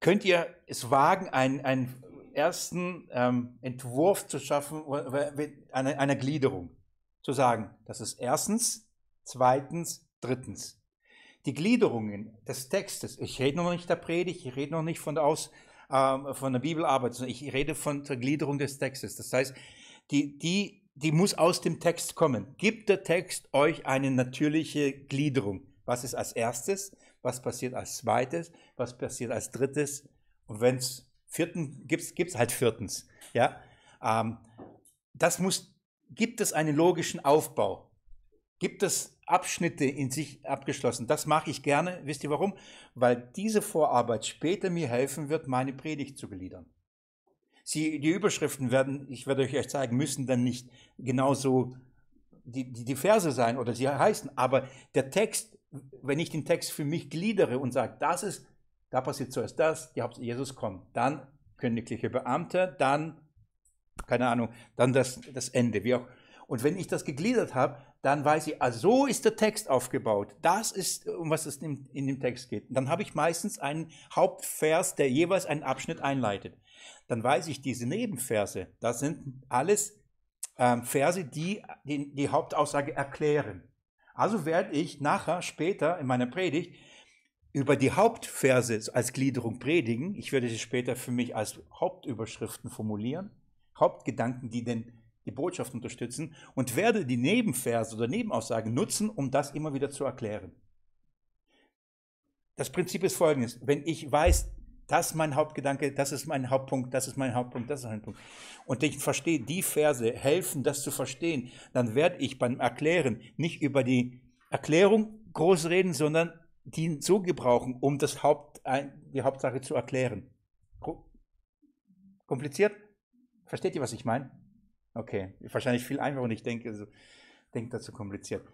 [SPEAKER 1] könnt ihr es wagen, einen, einen ersten ähm, Entwurf zu schaffen, einer, einer Gliederung, zu sagen, das ist erstens, zweitens, drittens. Die Gliederungen des Textes, ich rede noch nicht der Predigt, ich rede noch nicht von der Aus, ähm, von der Bibelarbeit, sondern ich rede von der Gliederung des Textes. Das heißt, die, die, die muss aus dem Text kommen. Gibt der Text euch eine natürliche Gliederung? Was ist als erstes? Was passiert als zweites? Was passiert als drittes? Und wenn es vierten gibt, gibt es halt viertens. Ja, ähm, das muss. Gibt es einen logischen Aufbau? Gibt es Abschnitte in sich abgeschlossen. Das mache ich gerne. Wisst ihr warum? Weil diese Vorarbeit später mir helfen wird, meine Predigt zu gliedern. Sie, die Überschriften werden, ich werde euch zeigen, müssen dann nicht genauso die, die, die Verse sein oder sie heißen, aber der Text, wenn ich den Text für mich gliedere und sage, das ist, da passiert zuerst das, Jesus kommt, dann königliche Beamte, dann, keine Ahnung, dann das, das Ende, wie auch. Und wenn ich das gegliedert habe, dann weiß ich, also so ist der Text aufgebaut. Das ist, um was es in, in dem Text geht. Und dann habe ich meistens einen Hauptvers, der jeweils einen Abschnitt einleitet. Dann weiß ich, diese Nebenverse, das sind alles ähm, Verse, die, die die Hauptaussage erklären. Also werde ich nachher, später in meiner Predigt, über die Hauptverse als Gliederung predigen. Ich werde sie später für mich als Hauptüberschriften formulieren. Hauptgedanken, die den die Botschaft unterstützen und werde die Nebenverse oder Nebenaussagen nutzen, um das immer wieder zu erklären. Das Prinzip ist folgendes. Wenn ich weiß, das ist mein Hauptgedanke, das ist mein Hauptpunkt, das ist mein Hauptpunkt, das ist mein Punkt. Und ich verstehe, die Verse helfen, das zu verstehen, dann werde ich beim Erklären nicht über die Erklärung groß reden, sondern die so gebrauchen, um das Haupt, die Hauptsache zu erklären. Kompliziert? Versteht ihr, was ich meine? Okay, wahrscheinlich viel einfacher und ich denke, also, denke dazu kompliziert.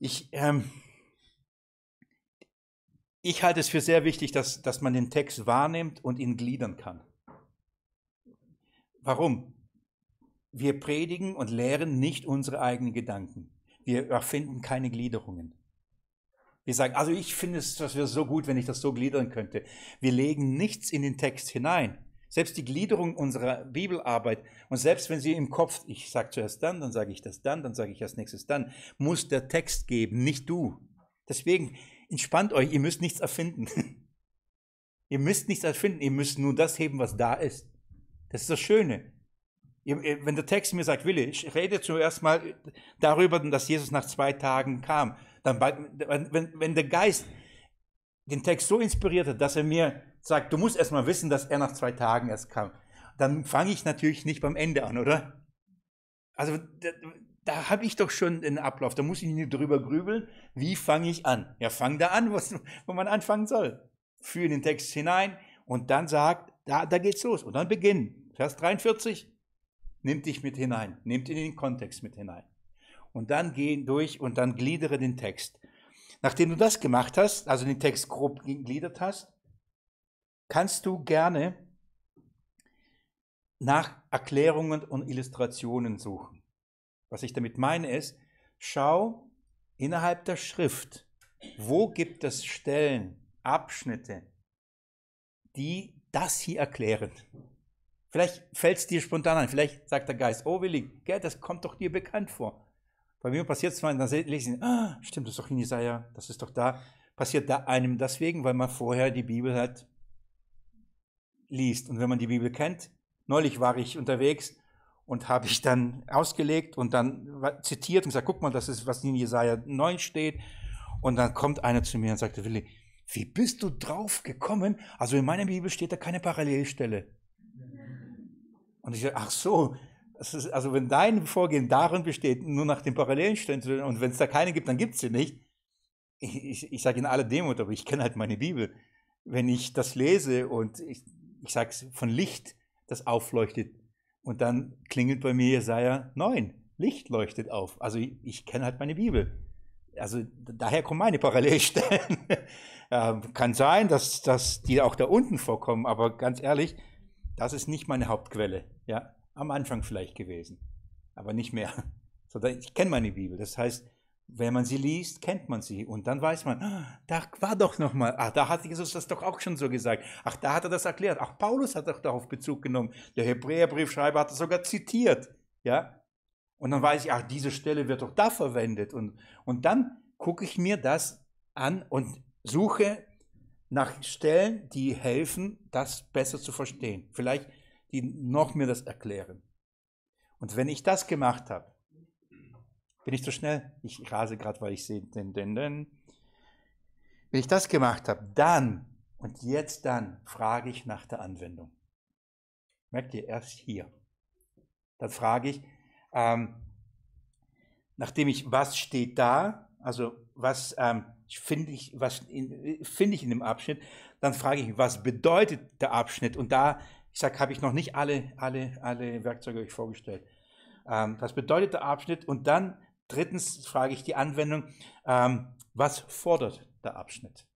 [SPEAKER 1] Ich, ähm, ich halte es für sehr wichtig, dass, dass man den Text wahrnimmt und ihn gliedern kann. Warum? Wir predigen und lehren nicht unsere eigenen Gedanken. Wir erfinden keine Gliederungen. Wir sagen, also ich finde es, das wäre so gut, wenn ich das so gliedern könnte. Wir legen nichts in den Text hinein. Selbst die Gliederung unserer Bibelarbeit und selbst wenn sie im Kopf, ich sage zuerst dann, dann sage ich das dann, dann sage ich als nächstes dann, muss der Text geben, nicht du. Deswegen entspannt euch, ihr müsst nichts erfinden. ihr müsst nichts erfinden, ihr müsst nur das heben, was da ist. Das ist das Schöne. Wenn der Text mir sagt, Willi, ich rede zuerst mal darüber, dass Jesus nach zwei Tagen kam. Dann, wenn, wenn der Geist den Text so inspiriert hat, dass er mir sagt, du musst erst mal wissen, dass er nach zwei Tagen erst kam, dann fange ich natürlich nicht beim Ende an, oder? Also da, da habe ich doch schon den Ablauf, da muss ich nicht drüber grübeln, wie fange ich an? Ja, fang da an, was, wo man anfangen soll. Führe den Text hinein und dann sagt, da, da geht's los. Und dann beginnen. Vers 43, nimmt dich mit hinein, nimmt in den Kontext mit hinein. Und dann geh durch und dann gliedere den Text. Nachdem du das gemacht hast, also den Text grob gegliedert hast, kannst du gerne nach Erklärungen und Illustrationen suchen. Was ich damit meine ist, schau innerhalb der Schrift, wo gibt es Stellen, Abschnitte, die das hier erklären. Vielleicht fällt es dir spontan ein, vielleicht sagt der Geist, oh Willi, gell, das kommt doch dir bekannt vor. Bei mir passiert es mal, dann lese ich, ah, stimmt, das ist doch in Jesaja, das ist doch da. Passiert da einem deswegen, weil man vorher die Bibel hat liest. Und wenn man die Bibel kennt, neulich war ich unterwegs und habe ich dann ausgelegt und dann zitiert und gesagt, guck mal, das ist, was in Jesaja 9 steht. Und dann kommt einer zu mir und sagte, Willi, wie bist du drauf gekommen? Also in meiner Bibel steht da keine Parallelstelle. Und ich sage, ach so, ist, also wenn dein Vorgehen darin besteht, nur nach den Parallelstellen, und wenn es da keine gibt, dann gibt es sie nicht. Ich, ich, ich sage in aller Demut, aber ich kenne halt meine Bibel. Wenn ich das lese und ich, ich sage es von Licht, das aufleuchtet, und dann klingelt bei mir Jesaja 9, Licht leuchtet auf. Also ich, ich kenne halt meine Bibel. Also daher kommen meine Parallelstellen. äh, kann sein, dass, dass die auch da unten vorkommen, aber ganz ehrlich, das ist nicht meine Hauptquelle. Ja, am Anfang vielleicht gewesen, aber nicht mehr. Ich kenne meine Bibel. Das heißt, wenn man sie liest, kennt man sie und dann weiß man, ah, da war doch noch mal, ach, da hat Jesus das doch auch schon so gesagt. Ach, da hat er das erklärt. Ach, Paulus hat doch darauf Bezug genommen. Der Hebräerbriefschreiber hat es sogar zitiert, ja? Und dann weiß ich, ach, diese Stelle wird doch da verwendet und und dann gucke ich mir das an und suche nach Stellen, die helfen, das besser zu verstehen. Vielleicht die noch mir das erklären. Und wenn ich das gemacht habe, bin ich zu schnell? Ich rase gerade, weil ich sehe, denn, denn, denn. Wenn ich das gemacht habe, dann und jetzt dann frage ich nach der Anwendung. Merkt ihr, erst hier. Dann frage ich, ähm, nachdem ich, was steht da, also was ähm, finde ich, was ich in dem Abschnitt, dann frage ich, was bedeutet der Abschnitt? Und da ich sage, habe ich noch nicht alle, alle, alle Werkzeuge euch vorgestellt. Ähm, was bedeutet der Abschnitt? Und dann drittens frage ich die Anwendung, ähm, was fordert der Abschnitt?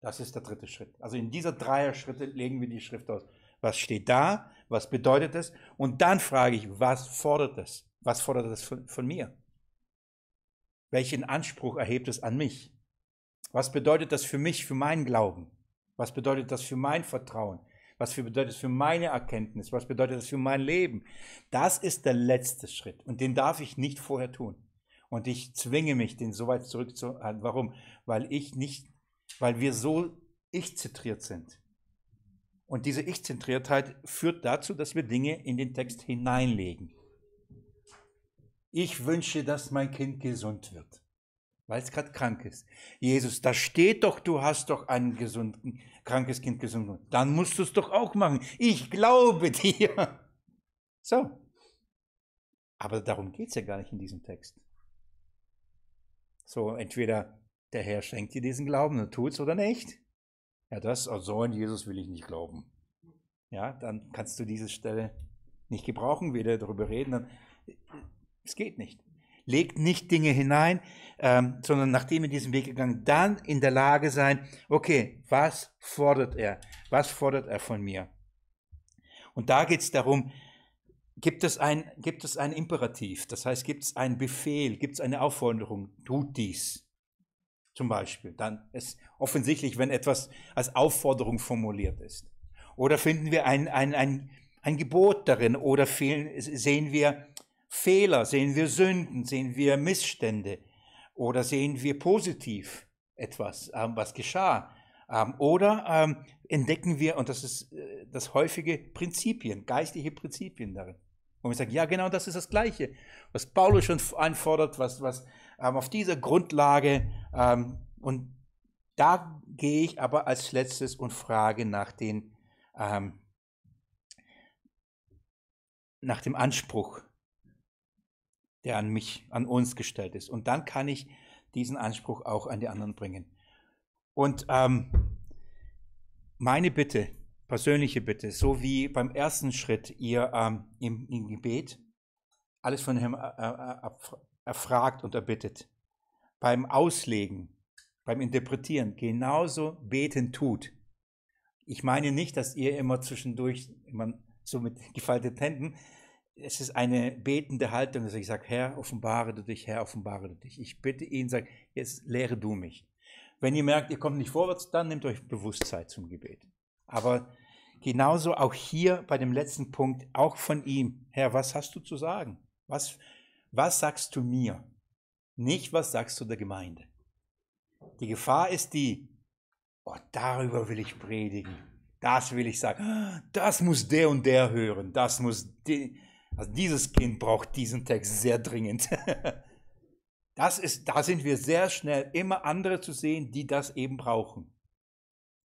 [SPEAKER 1] Das ist der dritte Schritt. Also in dieser Dreier-Schritte legen wir die Schrift aus. Was steht da? Was bedeutet es? Und dann frage ich, was fordert es? Was fordert es von, von mir? Welchen Anspruch erhebt es an mich? Was bedeutet das für mich, für meinen Glauben? Was bedeutet das für mein Vertrauen? Was bedeutet das für meine Erkenntnis? Was bedeutet das für mein Leben? Das ist der letzte Schritt und den darf ich nicht vorher tun. Und ich zwinge mich, den so weit zurückzuhalten. Warum? Weil ich nicht, weil wir so ich-zentriert sind. Und diese Ich-Zentriertheit führt dazu, dass wir Dinge in den Text hineinlegen. Ich wünsche, dass mein Kind gesund wird weil es gerade krank ist. Jesus, da steht doch, du hast doch ein gesunden, krankes Kind gesund. Dann musst du es doch auch machen. Ich glaube dir. So. Aber darum geht es ja gar nicht in diesem Text. So, entweder der Herr schenkt dir diesen Glauben und tut es oder nicht. Ja, das, also an Jesus will ich nicht glauben. Ja, dann kannst du diese Stelle nicht gebrauchen, weder darüber reden. Dann, es geht nicht legt nicht Dinge hinein, ähm, sondern nachdem ihr diesen Weg gegangen, dann in der Lage sein, okay, was fordert er? Was fordert er von mir? Und da geht es darum, gibt es, ein, gibt es ein Imperativ, das heißt, gibt es einen Befehl, gibt es eine Aufforderung, tut dies. zum Beispiel. Dann ist offensichtlich, wenn etwas als Aufforderung formuliert ist. Oder finden wir ein, ein, ein, ein Gebot darin oder fehlen, sehen wir Fehler, sehen wir Sünden, sehen wir Missstände oder sehen wir positiv etwas, ähm, was geschah. Ähm, oder ähm, entdecken wir, und das ist äh, das häufige Prinzipien, geistliche Prinzipien darin. Und wir sagen, ja, genau das ist das Gleiche, was Paulus schon einfordert, was, was auf dieser Grundlage, und da gehe ich aber als letztes und frage nach, den, nach dem Anspruch, der an mich, an uns gestellt ist. Und dann kann ich diesen Anspruch auch an die anderen bringen. Und ähm, meine Bitte, persönliche Bitte, so wie beim ersten Schritt ihr ähm, im, im, Gebet alles von ihm erfragt und erbittet, beim Auslegen, beim Interpretieren genauso beten tut. Ich meine nicht, dass ihr immer zwischendurch immer so mit gefalteten Händen, es ist eine betende Haltung, dass ich sage, Herr, offenbare du dich, Herr, offenbare du dich. Ich bitte ihn, sage, jetzt lehre du mich. Wenn ihr merkt, ihr kommt nicht vorwärts, dann nehmt euch Bewusstsein zum Gebet. Aber genauso auch hier bei dem letzten Punkt, auch von ihm, Herr, was hast du zu sagen? Was, was sagst du mir? Nicht, was sagst du der Gemeinde? Die Gefahr ist die, oh, darüber will ich predigen. Das will ich sagen. Das muss der und der hören. Das muss die, also dieses Kind braucht diesen Text sehr dringend. Das ist, da sind wir sehr schnell, immer andere zu sehen, die das eben brauchen.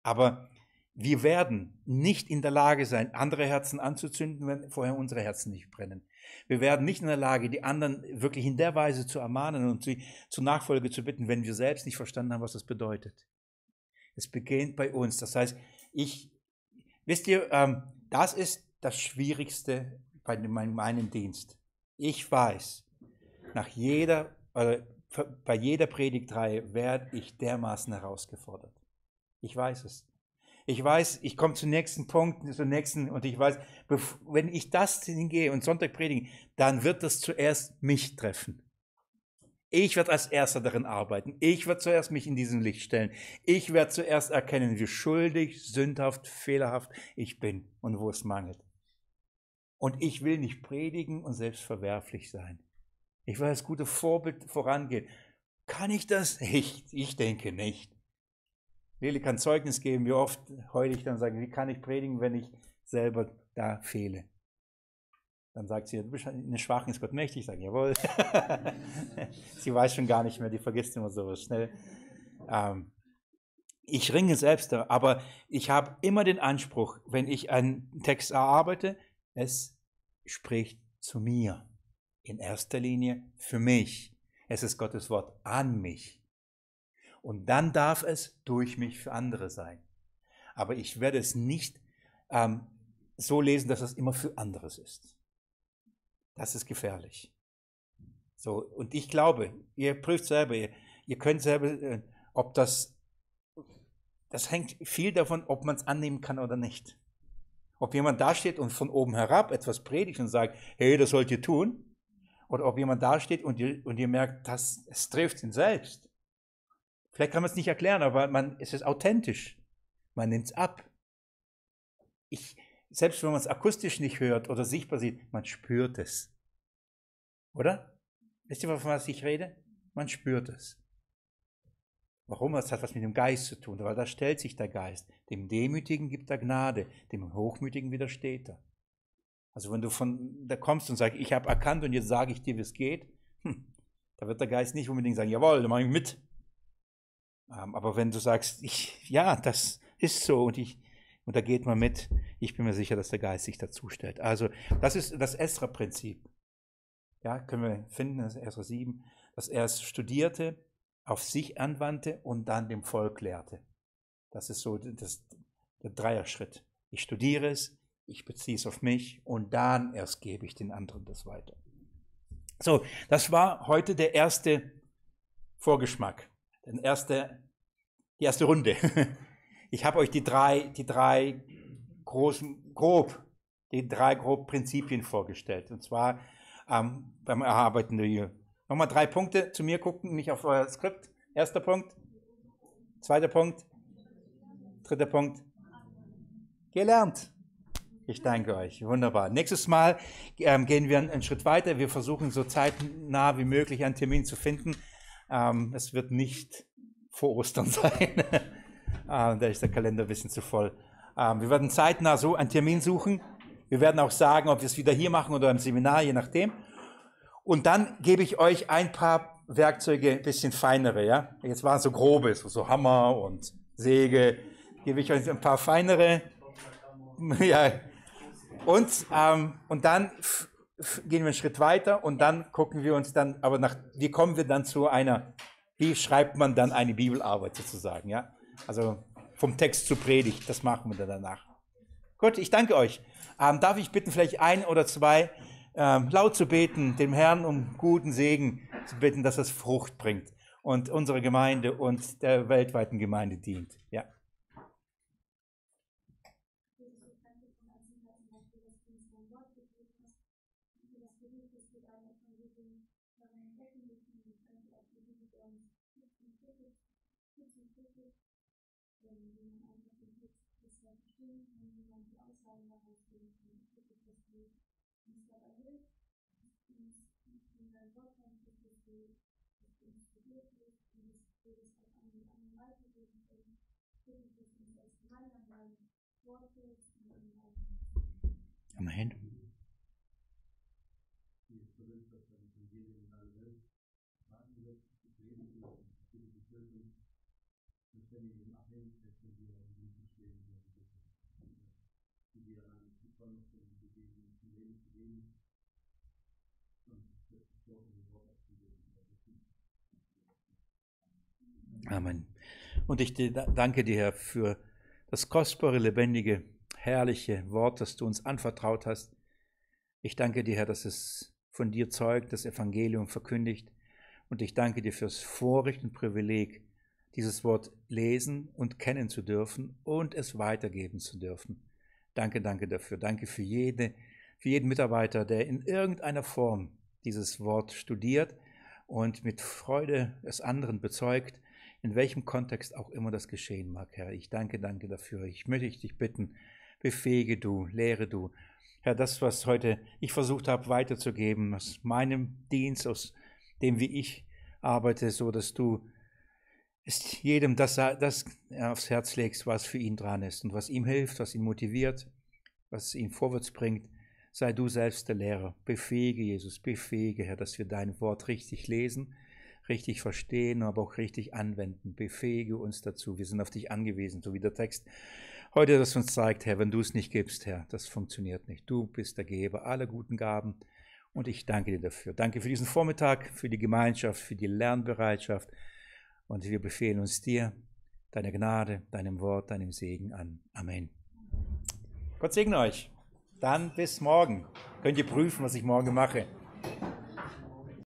[SPEAKER 1] Aber wir werden nicht in der Lage sein, andere Herzen anzuzünden, wenn vorher unsere Herzen nicht brennen. Wir werden nicht in der Lage, die anderen wirklich in der Weise zu ermahnen und sie zur Nachfolge zu bitten, wenn wir selbst nicht verstanden haben, was das bedeutet. Es beginnt bei uns. Das heißt, ich, wisst ihr, ähm, das ist das Schwierigste bei meinem Dienst. Ich weiß, nach jeder, äh, bei jeder Predigtreihe werde ich dermaßen herausgefordert. Ich weiß es. Ich weiß, ich komme zum nächsten Punkt, zum nächsten, und ich weiß, wenn ich das hingehe und Sonntag predige, dann wird das zuerst mich treffen. Ich werde als Erster darin arbeiten. Ich werde zuerst mich in diesem Licht stellen. Ich werde zuerst erkennen, wie schuldig, sündhaft, fehlerhaft ich bin und wo es mangelt. Und ich will nicht predigen und selbst verwerflich sein. Ich will als gute Vorbild vorangehen. Kann ich das? Ich, ich denke nicht. Lili kann Zeugnis geben, wie oft heule ich dann sagen, wie kann ich predigen, wenn ich selber da fehle? Dann sagt sie, du bist eine Schwachen, ist Gott mächtig. Ich sage, jawohl. sie weiß schon gar nicht mehr, die vergisst immer sowas schnell. Ähm, ich ringe selbst, aber ich habe immer den Anspruch, wenn ich einen Text erarbeite, es spricht zu mir. In erster Linie für mich. Es ist Gottes Wort an mich. Und dann darf es durch mich für andere sein. Aber ich werde es nicht ähm, so lesen, dass es immer für anderes ist. Das ist gefährlich. So, und ich glaube, ihr prüft selber, ihr, ihr könnt selber, äh, ob das, das hängt viel davon, ob man es annehmen kann oder nicht. Ob jemand dasteht und von oben herab etwas predigt und sagt, hey, das sollt ihr tun. Oder ob jemand dasteht und ihr, und ihr merkt, dass es trifft ihn selbst. Vielleicht kann man es nicht erklären, aber man, es ist authentisch. Man nimmt es ab. Ich, selbst wenn man es akustisch nicht hört oder sichtbar sieht, man spürt es. Oder? Wisst ihr, von was ich rede? Man spürt es. Warum? Das hat was mit dem Geist zu tun, weil da stellt sich der Geist. Dem Demütigen gibt er Gnade, dem Hochmütigen widersteht er. Also wenn du von da kommst und sagst, ich habe erkannt und jetzt sage ich dir, wie es geht, hm, da wird der Geist nicht unbedingt sagen, jawohl, dann mache ich mit. Ähm, aber wenn du sagst, ich, ja, das ist so und ich, und da geht man mit, ich bin mir sicher, dass der Geist sich dazu stellt. Also das ist das Esra-Prinzip. Ja, können wir finden, das Esra 7, dass er es studierte, auf sich anwandte und dann dem Volk lehrte. Das ist so das, der Dreierschritt. Ich studiere es, ich beziehe es auf mich und dann erst gebe ich den anderen das weiter. So, das war heute der erste Vorgeschmack, der erste, die erste Runde. Ich habe euch die drei, die drei großen, grob, die drei grob Prinzipien vorgestellt. Und zwar ähm, beim Erarbeiten der Nochmal drei Punkte zu mir gucken, nicht auf euer Skript. Erster Punkt, Zweiter Punkt. Dritter Punkt. Gelernt. Ich danke euch. Wunderbar. Nächstes Mal ähm, gehen wir einen Schritt weiter. Wir versuchen so zeitnah wie möglich einen Termin zu finden. Ähm, es wird nicht vor Ostern sein. äh, da ist der Kalender ein bisschen zu voll. Ähm, wir werden zeitnah so einen Termin suchen. Wir werden auch sagen, ob wir es wieder hier machen oder im Seminar, je nachdem. Und dann gebe ich euch ein paar Werkzeuge, ein bisschen feinere. Ja? Jetzt waren es so grobe, so, so Hammer und Säge. Gebe ich euch ein paar feinere. ja, und, ähm, und dann gehen wir einen Schritt weiter und dann gucken wir uns dann, aber nach, wie kommen wir dann zu einer, wie schreibt man dann eine Bibelarbeit sozusagen, ja? Also vom Text zur Predigt, das machen wir dann danach. Gut, ich danke euch. Ähm, darf ich bitten, vielleicht ein oder zwei ähm, laut zu beten, dem Herrn um guten Segen zu bitten, dass es Frucht bringt und unsere Gemeinde und der weltweiten Gemeinde dient. Ja. Amen. Amen. Und ich danke dir, für das kostbare, lebendige, herrliche Wort, das du uns anvertraut hast. Ich danke dir, Herr, dass es von dir zeugt, das Evangelium verkündigt. Und ich danke dir fürs Vorrecht und Privileg, dieses Wort lesen und kennen zu dürfen und es weitergeben zu dürfen. Danke, danke dafür. Danke für, jede, für jeden Mitarbeiter, der in irgendeiner Form dieses Wort studiert und mit Freude es anderen bezeugt in welchem Kontext auch immer das geschehen mag, Herr. Ich danke, danke dafür. Ich möchte dich bitten, befähige du, lehre du. Herr, das, was heute ich versucht habe weiterzugeben, aus meinem Dienst, aus dem, wie ich arbeite, so dass du es jedem das, das aufs Herz legst, was für ihn dran ist und was ihm hilft, was ihn motiviert, was ihn vorwärts bringt. Sei du selbst der Lehrer. Befähige, Jesus, befähige, Herr, dass wir dein Wort richtig lesen richtig verstehen, aber auch richtig anwenden. Befähige uns dazu. Wir sind auf dich angewiesen, so wie der Text heute das uns zeigt, Herr, wenn du es nicht gibst, Herr, das funktioniert nicht. Du bist der Geber aller guten Gaben und ich danke dir dafür. Danke für diesen Vormittag, für die Gemeinschaft, für die Lernbereitschaft und wir befehlen uns dir, deiner Gnade, deinem Wort, deinem Segen an. Amen. Gott segne euch. Dann bis morgen. Könnt ihr prüfen, was ich morgen mache.